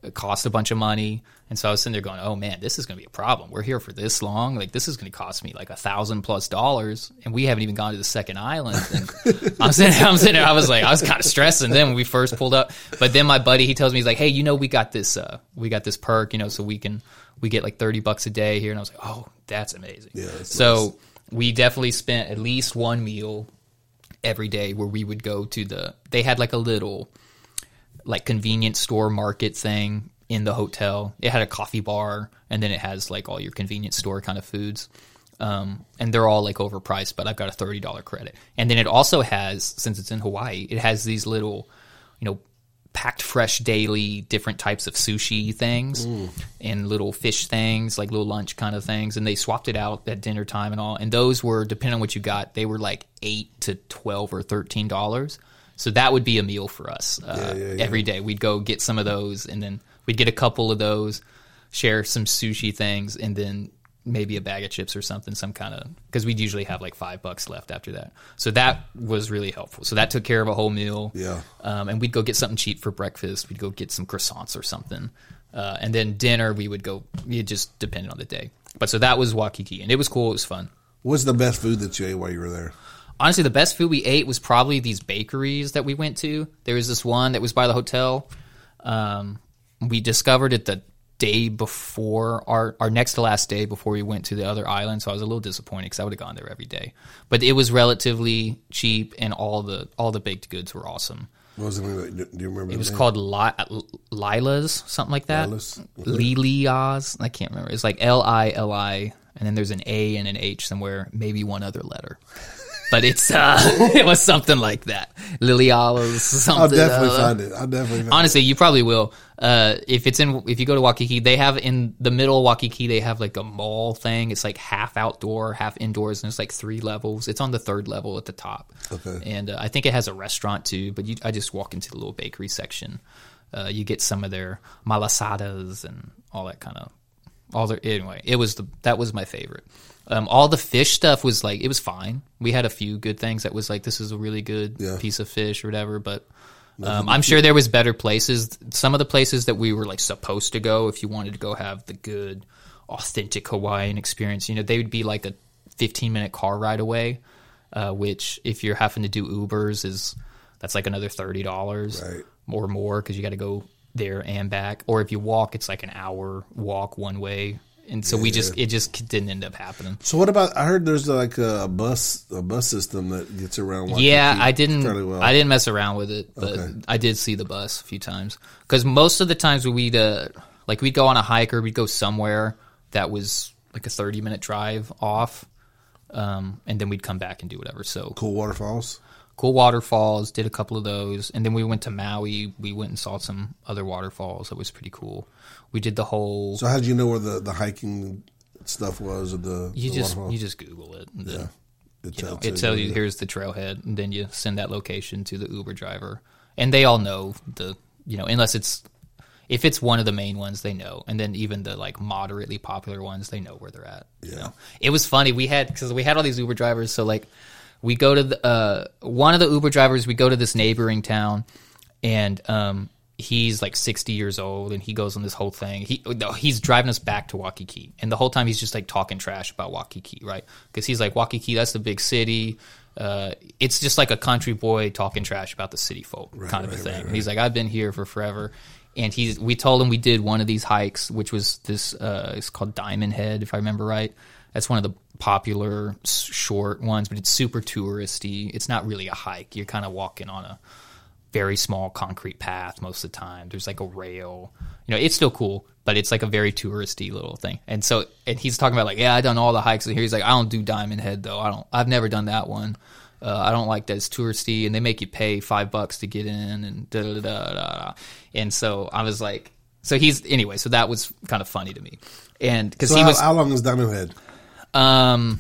it cost a bunch of money. And so I was sitting there going, "Oh man, this is going to be a problem. We're here for this long. Like this is going to cost me like a thousand plus dollars, and we haven't even gone to the second island." And I'm sitting, there, I'm sitting there. I was like, I was kind of stressing then when we first pulled up. But then my buddy, he tells me, he's like, "Hey, you know, we got this, uh, we got this perk, you know, so we can we get like thirty bucks a day here." And I was like, "Oh, that's amazing." Yeah, that's so we definitely spent at least one meal every day where we would go to the. They had like a little like convenience store market thing in the hotel. It had a coffee bar, and then it has like all your convenience store kind of foods. Um, and they're all like overpriced, but I've got a thirty dollar credit. And then it also has, since it's in Hawaii, it has these little, you know, packed fresh daily different types of sushi things and little fish things, like little lunch kind of things. And they swapped it out at dinner time and all. And those were, depending on what you got, they were like eight to twelve or thirteen dollars. So that would be a meal for us uh, Yeah, yeah, yeah. every day. We'd go get some of those, and then we'd get a couple of those, share some sushi things, and then maybe a bag of chips or something, some kind of because we'd usually have like five bucks left after that. So that was really helpful. So that took care of a whole meal. Yeah. Um, and we'd go get something cheap for breakfast. We'd go get some croissants or something. Uh, and then dinner, we would go, it just depended on the day. But so that was Waikiki, and it was cool. It was fun. What's the best food that you ate while you were there? Honestly, the best food we ate was probably these bakeries that we went to. There was this one that was by the hotel. Um, we discovered it the day before our our next to last day before we went to the other island. So I was a little disappointed because I would have gone there every day. But it was relatively cheap, and all the all the baked goods were awesome. What was the name? it? Do you remember? It was called Li- Lila's, something like that. Lila's? Lilia's. I can't remember. It's like L I L I, and then there's an A and an H somewhere, maybe one other letter. But it's uh, it was something like that. Lily Lilia's something. I'll definitely uh, find it. I'll definitely find Honestly, you probably will. Uh, if it's in, if you go to Waikiki, they have in the middle of Waikiki, they have like a mall thing. It's like half outdoor, half indoors, and it's like three levels. It's on the third level at the top. Okay. And uh, I think it has a restaurant too. But you, I just walk into the little bakery section. Uh, you get some of their malasadas and all that kind of all their anyway. It was the that was my favorite. Um, all the fish stuff was like it was fine. We had a few good things that was like this is a really good Yeah. piece of fish or whatever, but um, I'm sure there was better places. Some of the places that we were like supposed to go, if you wanted to go have the good, authentic Hawaiian experience, you know, they would be like a 15 minute car ride away. Uh, which, if you're having to do Ubers, is that's like another thirty dollars Right. or more because you got to go there and back. Or if you walk, it's like an hour walk one way. And so we just it just didn't end up happening. So what about? I heard there's like a bus a bus system that gets around. Waikiki Yeah, I didn't. well. I didn't mess around with it, but Okay. I did see the bus a few times. Because most of the times we'd uh, like we'd go on a hike or we'd go somewhere that was like a thirty minute drive off, um, and then we'd come back and do whatever. So Cool waterfalls. cool waterfalls, did a couple of those, and then we went to Maui. We went and saw some other waterfalls. That was pretty cool. We did the whole. So how did you know where the, the hiking stuff was? Or the you the just waterfalls? you just Google it. And then, Yeah. It tells you know, it tells you yeah. here's the trailhead, and then you send that location to the Uber driver, and they all know the you know unless it's if it's one of the main ones they know, and then even the like moderately popular ones they know where they're at. You know, it was funny we had because we had all these Uber drivers, so like we go to the uh, one of the Uber drivers, we go to this neighboring town, and um, he's like 60 years old and he goes on this whole thing. He he's driving us back to Waikiki. And the whole time he's just like talking trash about Waikiki right? Because he's like Waikiki that's the big city. Uh, it's just like a country boy talking trash about the city folk kind of a thing. right, he's like I've been here for forever. And he's we told him we did one of these hikes which was this uh, it's called Diamond Head if I remember right. That's one of the popular short ones but it's super touristy. It's not really a hike. You're kind of walking on a very small concrete path most of the time. There's like a rail. You know, it's still cool, but it's like a very touristy little thing. And so, and he's talking about like, yeah, I done all the hikes in here. He's like, I don't do Diamond Head though. I don't. I've never done that one. Uh, I don't like that it's touristy, and they make you pay five bucks to get in, and da da da da. And so I was like, so he's anyway. So that was kind of funny to me. and because So he how, was how long is Diamond Head? um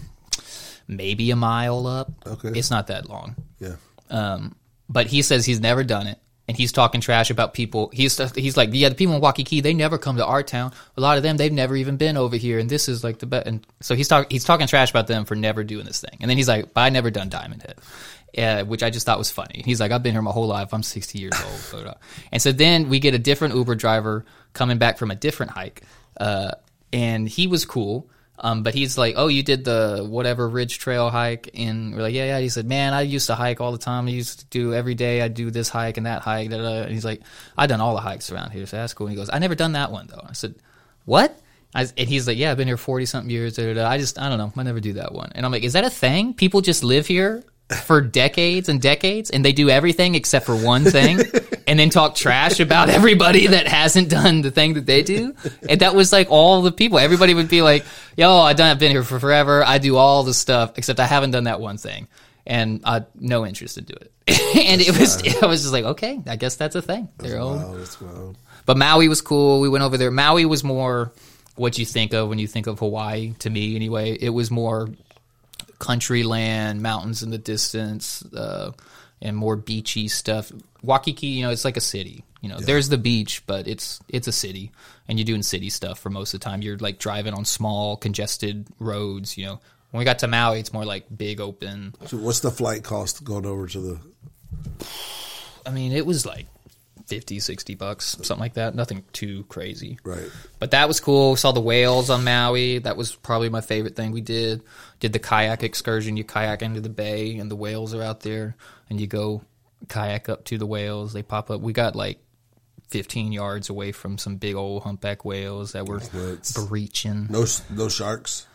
maybe a mile up. Okay. it's not that long. Yeah. Um, but he says he's never done it, and he's talking trash about people. He's he's like, yeah, the people in Waikiki they never come to our town. A lot of them they've never even been over here, and this is like the best. And so he's talking he's talking trash about them for never doing this thing. And then he's like, but I never done Diamond Head. Uh, which I just thought was funny. He's like, I've been here my whole life. I'm 60 years old. blah. And so then we get a different Uber driver coming back from a different hike, uh, and he was cool. Um, but he's like, oh, you did the whatever Ridge Trail hike, and we're like, yeah, yeah. He said, man, I used to hike all the time. I used to do every day. I do this hike and that hike. Da, da. da." And he's like, I done all the hikes around here, so that's cool. And he goes, I never done that one though. I said, what? I, and he's like, yeah, I've been here forty something years. I just, I don't know, I never do that one. And I'm like, is that a thing? People just live here for decades and decades, and they do everything except for one thing, and then talk trash about everybody that hasn't done the thing that they do. And that was like all the people. Everybody would be like, "Yo, I done. I've been here for forever. I do all the stuff except I haven't done that one thing." And I no interest to do it. and it was, I was just like, okay, I guess that's a thing. All Wow, that's wild. but Maui was cool. We went over there. Maui was more what you think of when you think of Hawaii. To me, anyway, it was more country land, mountains in the distance, uh, and more beachy stuff. Waikiki, you know, it's like a city. You know, there's the beach, but it's it's a city, and you're doing city stuff for most of the time. You're like driving on small, congested roads. You know, when we got to Maui, it's more like big open. So what's the flight cost going over to the? I mean, it was like 50, 60 bucks, something like that. Nothing too crazy. Right. But that was cool. We Saw the whales on Maui. That was probably my favorite thing we did. Did the kayak excursion. You kayak into the bay, and the whales are out there, and you go kayak up to the whales. They pop up. We got like 15 yards away from some big old humpback whales that were nuts. breaching. No, no sharks.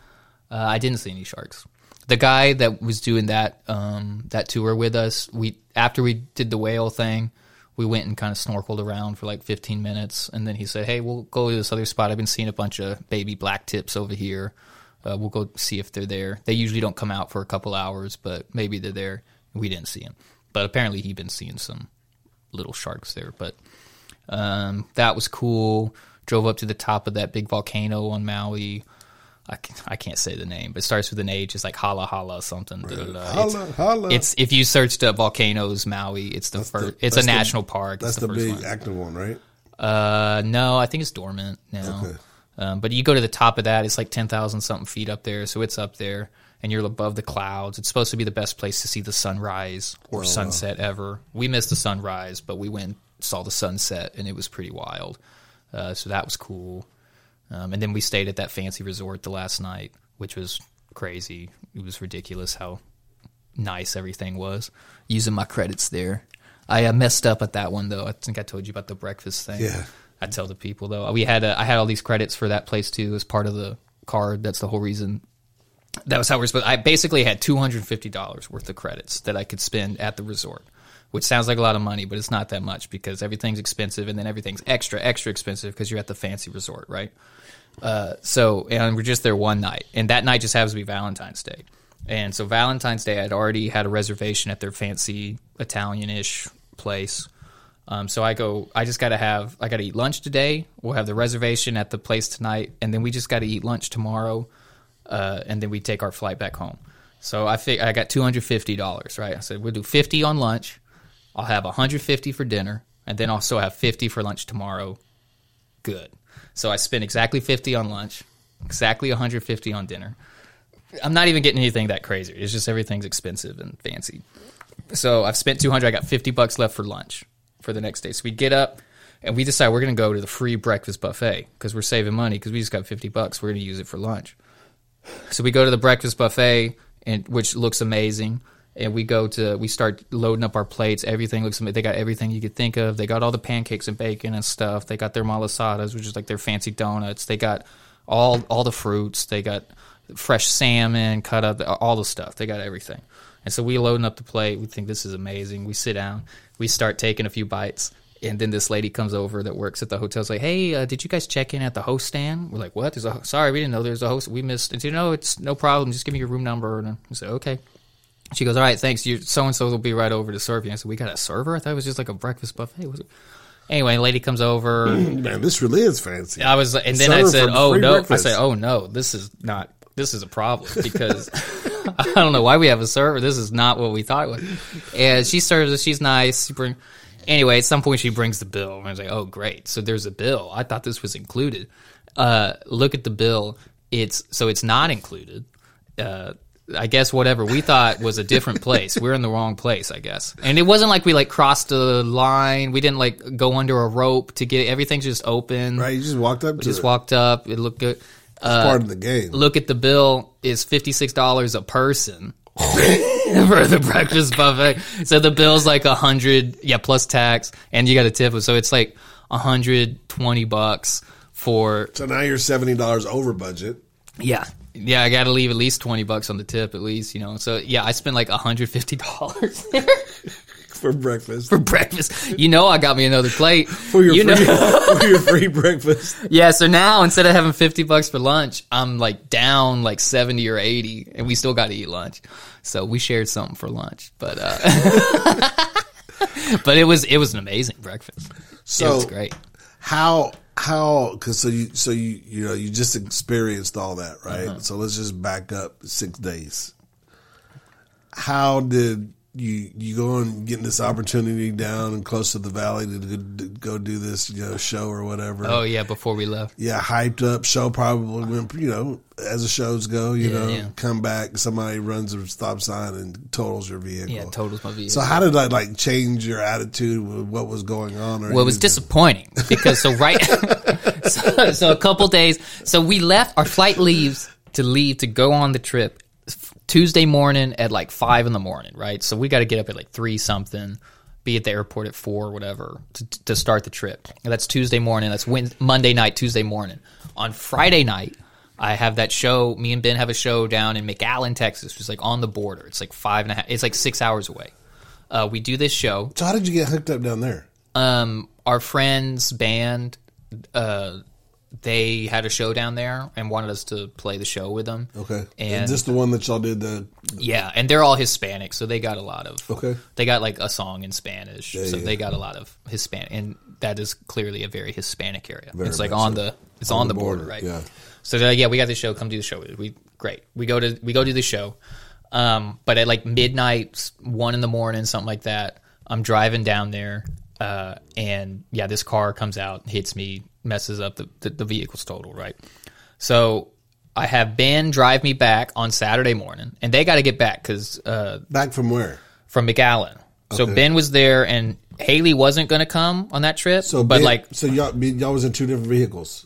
Uh, I didn't see any sharks. The guy that was doing that um, that tour with us, we after we did the whale thing, we went and kind of snorkeled around for like 15 minutes, and then he said, "Hey, we'll go to this other spot. I've been seeing a bunch of baby black tips over here. Uh, we'll go see if they're there. They usually don't come out for a couple hours, but maybe they're there. We didn't see them, but apparently he'd been seeing some little sharks there. But um, that was cool. Drove up to the top of that big volcano on Maui. I, can, I can't say the name, but it starts with an H. It's like Hala Hala something. da, da. It's- holla. It's if you searched up volcanoes Maui, it's the first. It's a the- national park. That's it's the, the, big one. active one, right? Uh, no, I think it's dormant now. Okay. Um, but you go to the top of that, it's like ten thousand something feet up there, so it's up there, and you're above the clouds. It's supposed to be the best place to see the sunrise Oh, or sunset ever. We missed the sunrise, but we went and saw the sunset, and it was pretty wild. Uh, so that was cool. Um, and then we stayed at that fancy resort the last night, which was crazy. It was ridiculous how nice everything was. Using my credits there. I uh, messed up at that one though. I think I told you about the breakfast thing. Yeah. I tell the people though. We had a, I had all these credits for that place too as part of the card. That's the whole reason. That was how we're supposed. I basically had two hundred fifty dollars worth of credits that I could spend at the resort, which sounds like a lot of money, but it's not that much because everything's expensive and then everything's extra extra expensive because you're at the fancy resort, right? Uh, so and we're just there one night, and that night just happens to be Valentine's Day. And so Valentine's Day, I'd already had a reservation at their fancy Italian-ish place. Um, so I go, I just got to have, I got to eat lunch today. We'll have the reservation at the place tonight, and then we just got to eat lunch tomorrow, uh, and then we take our flight back home. So I fig- I got two hundred fifty dollars, right? I said we'll do fifty on lunch. I'll have hundred fifty for dinner, and then also have fifty for lunch tomorrow. Good. So I spent exactly fifty on lunch, exactly hundred fifty on dinner. I'm not even getting anything that crazy. It's just everything's expensive and fancy. So I've spent 200. I got 50 bucks left for lunch for the next day. So we get up and we decide we're going to go to the free breakfast buffet because we're saving money because we just got 50 bucks. We're going to use it for lunch. So we go to the breakfast buffet, and which looks amazing. And we go to we start loading up our plates. Everything looks amazing. They got everything you could think of. They got all the pancakes and bacon and stuff. They got their malasadas, which is like their fancy donuts. They got all all the fruits. They got fresh salmon cut up, all the stuff. They got everything. And so we loading up the plate. We think this is amazing. We sit down. We start taking a few bites. And then this lady comes over that works at the hotel. Is like, "Hey, uh, did you guys check in at the host stand?" We're like, "What? There's a sorry, we didn't know there's a host. We missed." And she, said, "No, it's no problem. Just give me your room number." And I said, "Okay." She goes, "All right, thanks. You so and so will be right over to serve you." I said, "We got a server? I thought it was just like a breakfast buffet." Was it? Anyway, lady comes over. Man, this really is fancy. I was, and then I said, for "Oh free no!" breakfast. I said, "Oh no, this is not. This is a problem because I don't know why we have a server. This is not what we thought it was." And she serves us. She's nice. She bring. Anyway, at some point she brings the bill, and I was like, "Oh great! So there's a bill. I thought this was included. Uh, look at the bill. It's so it's not included. Uh, I guess whatever we thought was a different place. We're in the wrong place, I guess. And it wasn't like we like crossed the line. We didn't like go under a rope to get everything's just open. right? You just walked up to Just it. walked up. It looked good. Uh, part of the game. Look at the bill. Is fifty six dollars a person for the breakfast buffet. So the bill's like a hundred, yeah, plus tax, and you got a tip. So it's like a hundred twenty bucks for so now you're seventy dollars over budget. yeah. Yeah, I got to leave at least twenty bucks on the tip, at least, you know. So yeah, I spent like hundred fifty dollars for breakfast. for breakfast. You know, I got me another plate. For your you free, for your free breakfast. Yeah, so now instead of having 50 bucks for lunch, I'm like down like 70 or 80 and we still got to eat lunch. So we shared something for lunch, but uh but it was it was an amazing breakfast. So it was great. how how because so you so you you know you just experienced all that right Uh-huh. so let's just back up six days how did you you go and get this opportunity down and close to the valley to, go do this you know show or whatever Oh yeah, before we left. yeah hyped up show probably went you know as the shows go you Yeah, know yeah. come back somebody runs a stop sign and totals your vehicle Yeah, totals my vehicle. so how did that like change your attitude with what was going on or Well, it was disappointing because so right, so, so a couple days. So we left. Our flight leaves to leave to go on the trip Tuesday morning at like five in the morning. Right. So we got to get up at like three something, be at the airport at four, whatever, to, to start the trip. And that's Tuesday morning. That's Wed Monday night, Tuesday morning. On Friday night. I have that show. Me and Ben have a show down in McAllen, Texas, which is like on the border. It's like five and a half. It's like six hours away. Uh, we do this show so how did you get hooked up down there um, our friend's band, uh, they had a show down there and wanted us to play the show with them. Okay. And- is this the one that y'all did the Yeah, and they're all Hispanic, so they got a lot of. Okay. They got like a song in Spanish, so yeah. they got a lot of Hispanic, and that is clearly a very Hispanic area. Very it's like much on so. the it's on, the border, right? yeah. So they're like, yeah, we got the show. Come do the show. We great. We go to we go do the show. Um, but at like midnight, one in the morning, something like that, I'm driving down there, uh, and yeah, this car comes out, hits me, messes up the the, the vehicle's total, right? So I have Ben drive me back on Saturday morning, and they got to get back because uh, Back from where? from McAllen. So Okay. Ben was there, and Haley wasn't going to come on that trip. So, but Ben- like so y'all y'all was in two different vehicles.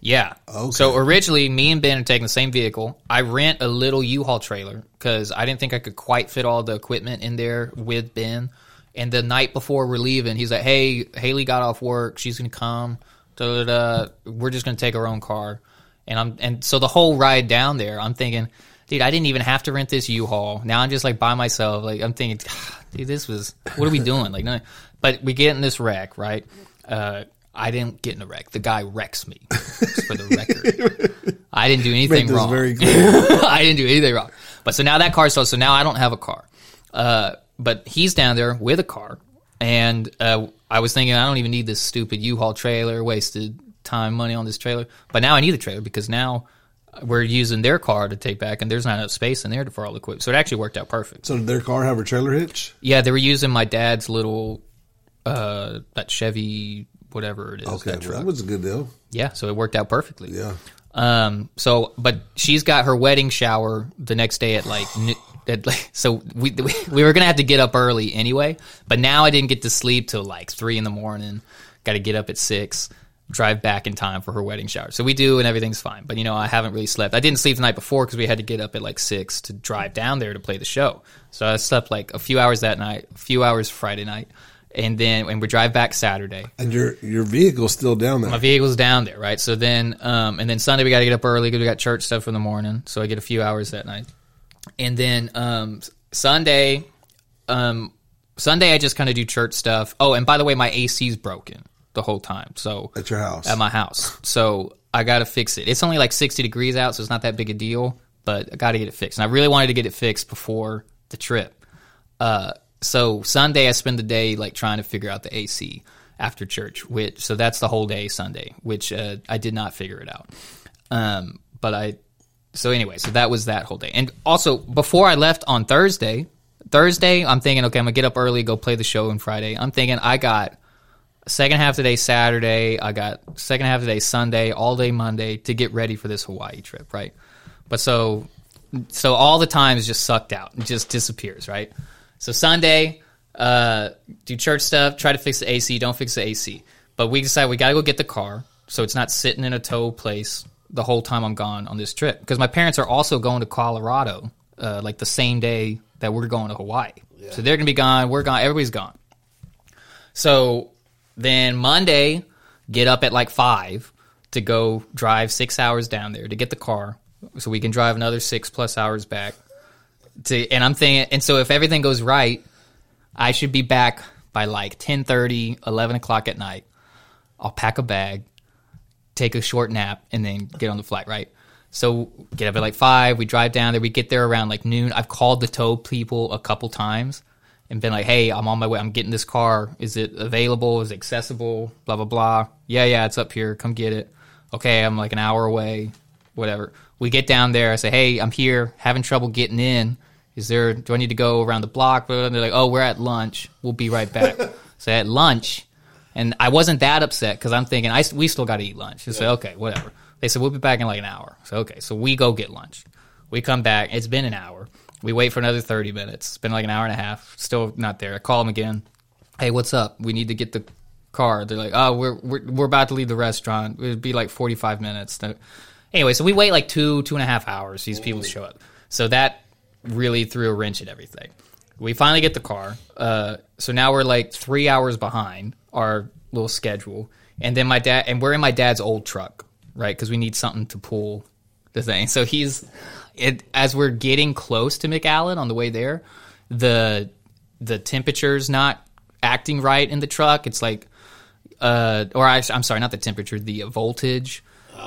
yeah. Okay. So originally, me and Ben are taking the same vehicle. I rent a little U-Haul trailer because I didn't think I could quite fit all the equipment in there with Ben. And the night before we're leaving, he's like, "Hey, Haley got off work. She's gonna come. Da, da. We're just gonna take our own car." And I'm and so the whole ride down there, I'm thinking, dude, I didn't even have to rent this U-Haul. Now I'm just like by myself. Like I'm thinking, dude, this was what are we doing? Like, no. But we get in this wreck, right? Uh, I didn't get in a wreck. The guy wrecks me. For the record, I didn't do anything wrong. very clear. I didn't do anything wrong. But so now that car's sold. So now I don't have a car. Uh, but he's down there with a car, and uh, I was thinking I don't even need this stupid U-Haul trailer. Wasted time, money on this trailer. But now I need the trailer because now we're using their car to take back, and there's not enough space in there for all the equipment. So it actually worked out perfect. So did their car have a trailer hitch? Yeah, they were using my dad's little uh, that Chevy whatever it is. Okay, that well, that was a good deal. yeah, so it worked out perfectly. Yeah. Um. So, but she's got her wedding shower the next day at like. At like so we we were gonna have to get up early anyway, but now I didn't get to sleep till like three in the morning. Got to get up at six, drive back in time for her wedding shower. So we do, and everything's fine. But you know, I haven't really slept. I didn't sleep the night before because we had to get up at like six to drive down there to play the show. So I slept like a few hours that night, a few hours Friday night, and then and we drive back Saturday. And your your vehicle's still down there. My vehicle's down there, right? So then, um, and then Sunday we got to get up early because we got church stuff in the morning. So I get a few hours that night, and then um, Sunday, um, Sunday I just kind of do church stuff. Oh, and by the way, my AC's broken the whole time. So at your house. at my house, so I got to fix it. It's only like sixty degrees out, so it's not that big a deal. But I got to get it fixed, and I really wanted to get it fixed before the trip. Uh, so Sunday I spend the day like trying to figure out the AC, after church. Which so that's the whole day Sunday, which uh, I did not figure it out. Um, but I so anyway, so that was that whole day. And also before I left on Thursday, Thursday I'm thinking, okay, I'm gonna get up early, go play the show on Friday. I'm thinking I got second half of the day Saturday, I got second half of the day Sunday, all day Monday to get ready for this Hawaii trip, right? But so so all the time is just sucked out, it just disappears, right? So Sunday, uh, do church stuff, try to fix the AC, don't fix the AC. But we decide we got to go get the car so it's not sitting in a tow place the whole time I'm gone on this trip. Because my parents are also going to Colorado, uh, like the same day that we're going to Hawaii. So they're going to be gone, we're gone, everybody's gone. So then Monday, get up at like five to go drive six hours down there to get the car so we can drive another six plus hours back. To and I'm thinking, and so if everything goes right, I should be back by like 10 11 o'clock at night. I'll pack a bag, take a short nap, and then get on the flight, right? So get up at like five, we drive down there, we get there around like noon. I've called the tow people a couple times and been like, hey, I'm on my way, I'm getting this car. Is it available? Is it accessible? Blah, blah, blah. Yeah, yeah, it's up here. Come get it. Okay, I'm like an hour away, whatever. We get down there, I say, hey, I'm here, having trouble getting in. Is there, do I need to go around the block? And they're like, oh, we're at lunch. We'll be right back. so at lunch, and I wasn't that upset because I'm thinking I, we still got to eat lunch. I said, okay, whatever. They said we'll be back in like an hour. So okay, so we go get lunch. We come back. It's been an hour. We wait for another thirty minutes. It's been like an hour and a half. Still not there. I call them again. Hey, what's up? We need to get the car. They're like, oh, we're we're, we're about to leave the restaurant. It'd be like forty five minutes. Anyway, so we wait like two two and a half hours. These people show up. So that really threw a wrench at everything. We finally get the car. Uh, so now we're like three hours behind our little schedule. And then my dad, and we're in my dad's old truck, right? Because we need something to pull the thing. So he's, it, as we're getting close to McAllen on the way there, the the temperature's not acting right in the truck. It's like, uh, or I, I'm sorry, not the temperature, the voltage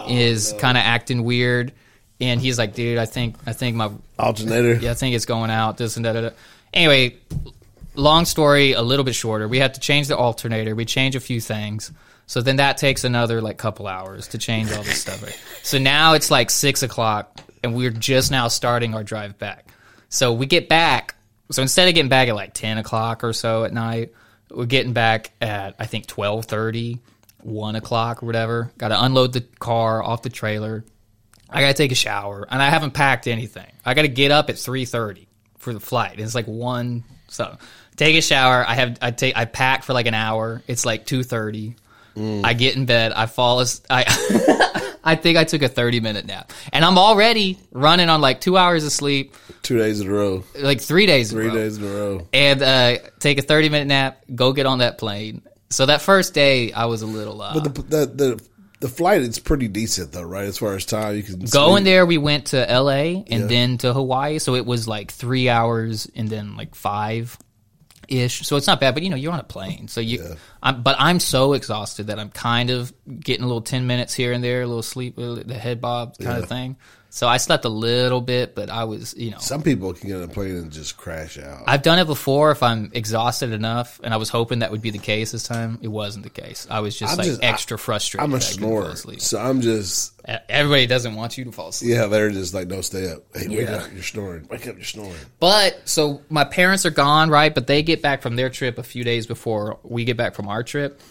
is kind of acting weird. And he's like, dude, I think I think my Alternator. yeah, I think it's going out. This and that. Anyway, long story, a little bit shorter. We had to change the alternator. We change a few things. So then that takes another like couple hours to change all this stuff. So now it's like six o'clock, and we're just now starting our drive back. So we get back. So instead of getting back at like ten o'clock or so at night, we're getting back at I think 12:30, 1 o'clock or whatever. Got to unload the car off the trailer. I gotta take a shower, and I haven't packed anything. I gotta get up at three thirty for the flight. It's like one. So take a shower. I have I take I pack for like an hour. It's like two thirty. I get in bed. I fall. As, I I think I took a thirty minute nap, and I'm already running on like two hours of sleep, Two days in a row. like three days. in a Three row days in a row. and uh, take a 30 minute nap, go get on that plane. So that first day, I was a little uh, But the, the the the flight is pretty decent though, right? As far as time, you can going sleep. there. We went to LA and Yeah. then to Hawaii, so it was like three hours and then like five ish. So it's not bad, but you know you're on a plane, so you. I'm, but I'm so exhausted that I'm kind of getting a little 10 minutes here and there, a little sleep, uh, the head bob kind Yeah. of thing. So I slept a little bit, but I was you know Some people can get on a plane and just crash out. I've done it before if I'm exhausted enough, and I was hoping that would be the case this time. It wasn't the case. I was just I'm like just- extra frustrated. I'm a that I couldn't fall snorer, so I'm just Everybody doesn't want you to fall asleep. yeah. They're just like, no, stay up. Hey, wake Yeah. up! You're snoring. Wake up! You're snoring. But so my parents are gone, right? But they get back from their trip a few days before we get back from our trip,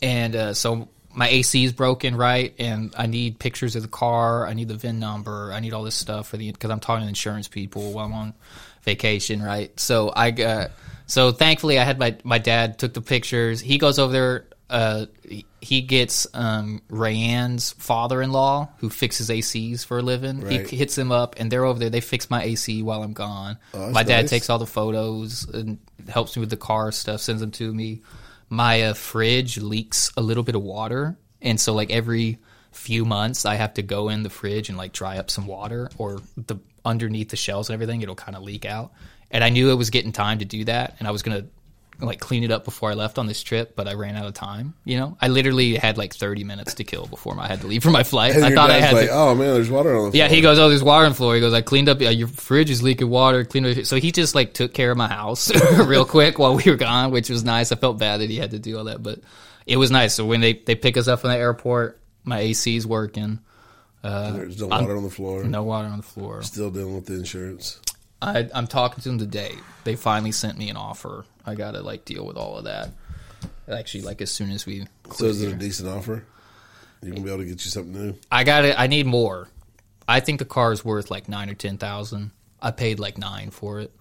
and uh, so my AC is broken, right? And I need pictures of the car. I need the VIN number. I need all this stuff for the because I'm talking to insurance people while I'm on vacation, right? So I got so thankfully I had my my dad took the pictures. He goes over there. Uh, he- gets um, Rayanne's father-in-law who fixes ACs for a living. Right. He hits him up, and they're over there. They fix my AC while I'm gone. that's my dad nice. takes all the photos and helps me with the car stuff. Sends them to me. My uh, fridge leaks a little bit of water, and so like every few months, I have to go in the fridge and like dry up some water, or the underneath the shelves and everything, it'll kind of leak out. And I knew it was getting time to do that, and I was gonna like clean it up before I left on this trip, but I ran out of time. You know, I literally had like 30 minutes to kill before I had to leave for my flight. And I thought I had like, to, oh man, there's water on the yeah, floor. he goes, "Oh, there's water on the floor." He goes, "I cleaned up. Uh, your fridge is leaking water. Cleaned it." So he just like took care of my house real quick while we were gone, which was nice. I felt bad that he had to do all that, but it was nice. So when they they pick us up from the airport, my AC's working. There's no water on the floor. No water on the floor. Still dealing with the insurance. I, I'm talking to them today. They finally sent me an offer. I got to like deal with all of that. Actually, like as soon as we, So is it a decent offer? You gonna be able to get you something new? I got it. I need more. I think the car is worth like nine or ten thousand. I paid like nine for it,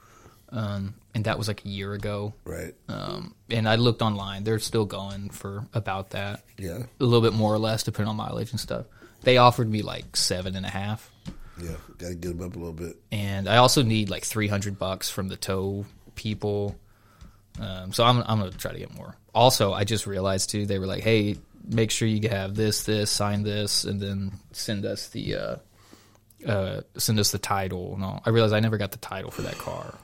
um, and that was like a year ago. Right. Um, and I looked online; they're still going for about that, Yeah. a little bit more or less, depending on mileage and stuff. They offered me like seven and a half. Yeah. Got to get them up a little bit. and I also need like three hundred bucks from the tow people. Um, so I'm I'm gonna try to get more. Also, I just realized too they were like, hey, make sure you have this, this, sign this, and then send us the uh, uh, send us the title. No, I realized I never got the title for that car.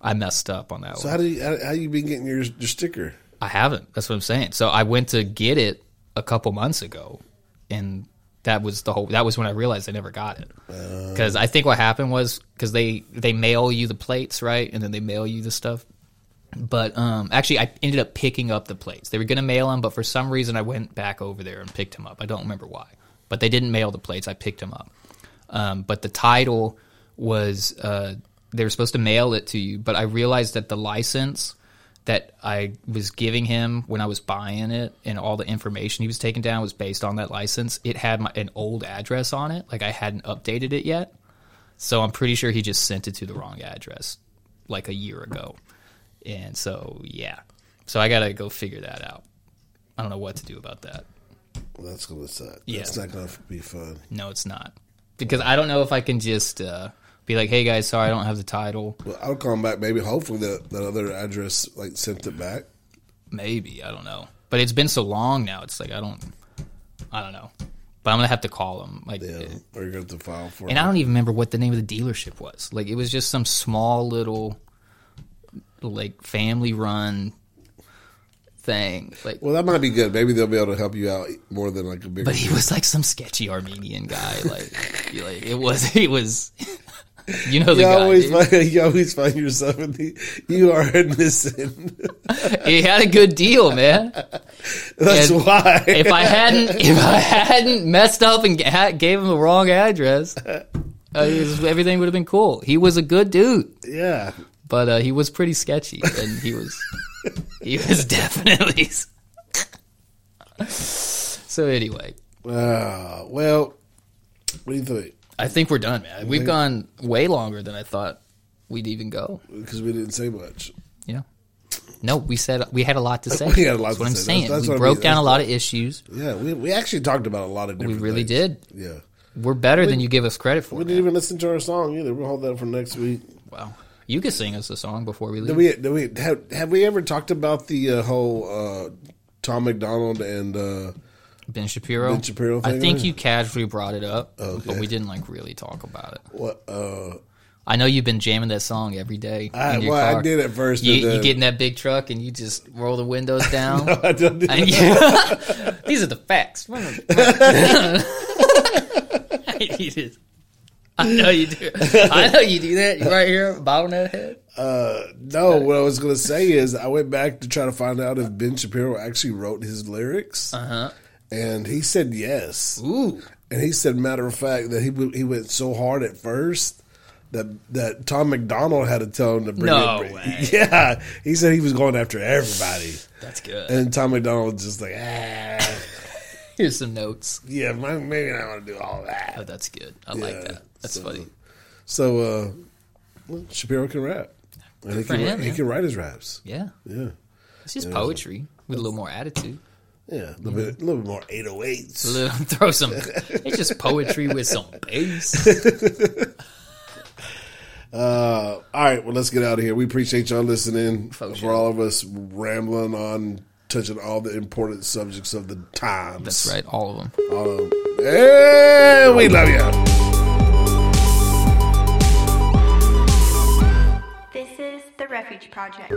I messed up on that So one. how do you how, how you been getting your your sticker? I haven't. That's what I'm saying. So I went to get it a couple months ago, and that was the whole. That was when I realized I never got it. Because I think what happened was because they they mail you the plates right, and then they mail you the stuff. But um, actually, I ended up picking up the plates. They were going to mail them, but for some reason, I went back over there and picked them up. I don't remember why, but they didn't mail the plates. I picked them up. Um, but the title was uh, they were supposed to mail it to you, but I realized that the license that I was giving him when I was buying it and all the information he was taking down was based on that license. It had my, an old address on it, like I hadn't updated it yet. So I'm pretty sure he just sent it to the wrong address like a year ago. And so, yeah. So I got to go figure that out. I don't know what to do about that. Well, that's gonna suck. Yeah. That's not gonna be fun. No, it's not. Because I don't know if I can just uh, be like, hey guys, sorry, I don't have the title. Well, I'll call them back. Maybe hopefully that that other address like sent it back. Maybe. I don't know. But it's been so long now. It's like, I don't, I don't know. But I'm going to have to call them. Like, Yeah. Or you're gonna have to file for and it. I don't even remember what the name of the dealership was. Like, it was just some small little, like, family run thing. Like, Well, that might be good. Maybe they'll be able to help you out more than like a bigger. but he was like some sketchy Armenian guy. Like, like it was, he was, you know the you guy. always find you always find yourself in the you are missing. he had a good deal, man. That's And why. if I hadn't, if I hadn't messed up and ga- gave him the wrong address, uh, was- everything would have been cool. He was a good dude, yeah. but uh, he was pretty sketchy, and he was, he was definitely. so anyway, Uh, well, what do you think? I think we're done, man. We've gone way longer than I thought we'd even go. Because we didn't say much. Yeah. No, we said we had a lot to say. We had a lot that's to what I'm say. saying. That's- that's we what I broke mean. down a That's lot of issues. Yeah, we we actually talked about a lot of We different. really things. did. Yeah. We're better than you give us credit for. We didn't even listen to our song either. We'll hold that for next week. Wow. You could sing us a song before we leave. Did we? Did we have, have we ever talked about the uh, whole uh, Tom MacDonald and uh, ben Shapiro. Ben Shapiro I think you casually brought it up, Okay. but we didn't like really talk about it. what? Uh, I know you've been jamming that song every day. I, well, I did at first. You, you get in that big truck and you just roll the windows down. I don't do you- these are the facts. I know you do. I know you do that. You right here, that head. Uh, no, what I was going to say is I went back to try to find out if Ben Shapiro actually wrote his lyrics, Uh huh. And he said yes. Ooh. And he said, matter of fact, that he w- he went so hard at first that that Tom MacDonald had to tell him to bring No it. way. Yeah, he said he was going after everybody, That's good. and Tom MacDonald was just like, ah, Here's some notes. yeah, maybe I want to do all that. Oh, that's good. I like that. That's so- funny. So uh, well, Shapiro can rap, and he for can him, he can write his raps. Yeah. Yeah, It's just poetry with a little more attitude. Yeah, a little bit, a little bit more eight oh eights. Little, throw some. It's just poetry with some bass. Uh, all right, well, let's get out of here. We appreciate y'all listening. For For, sure. all of us rambling on, touching all the important subjects of the times. That's right, all of them. Um, hey, we love you. This is the Refuge Project.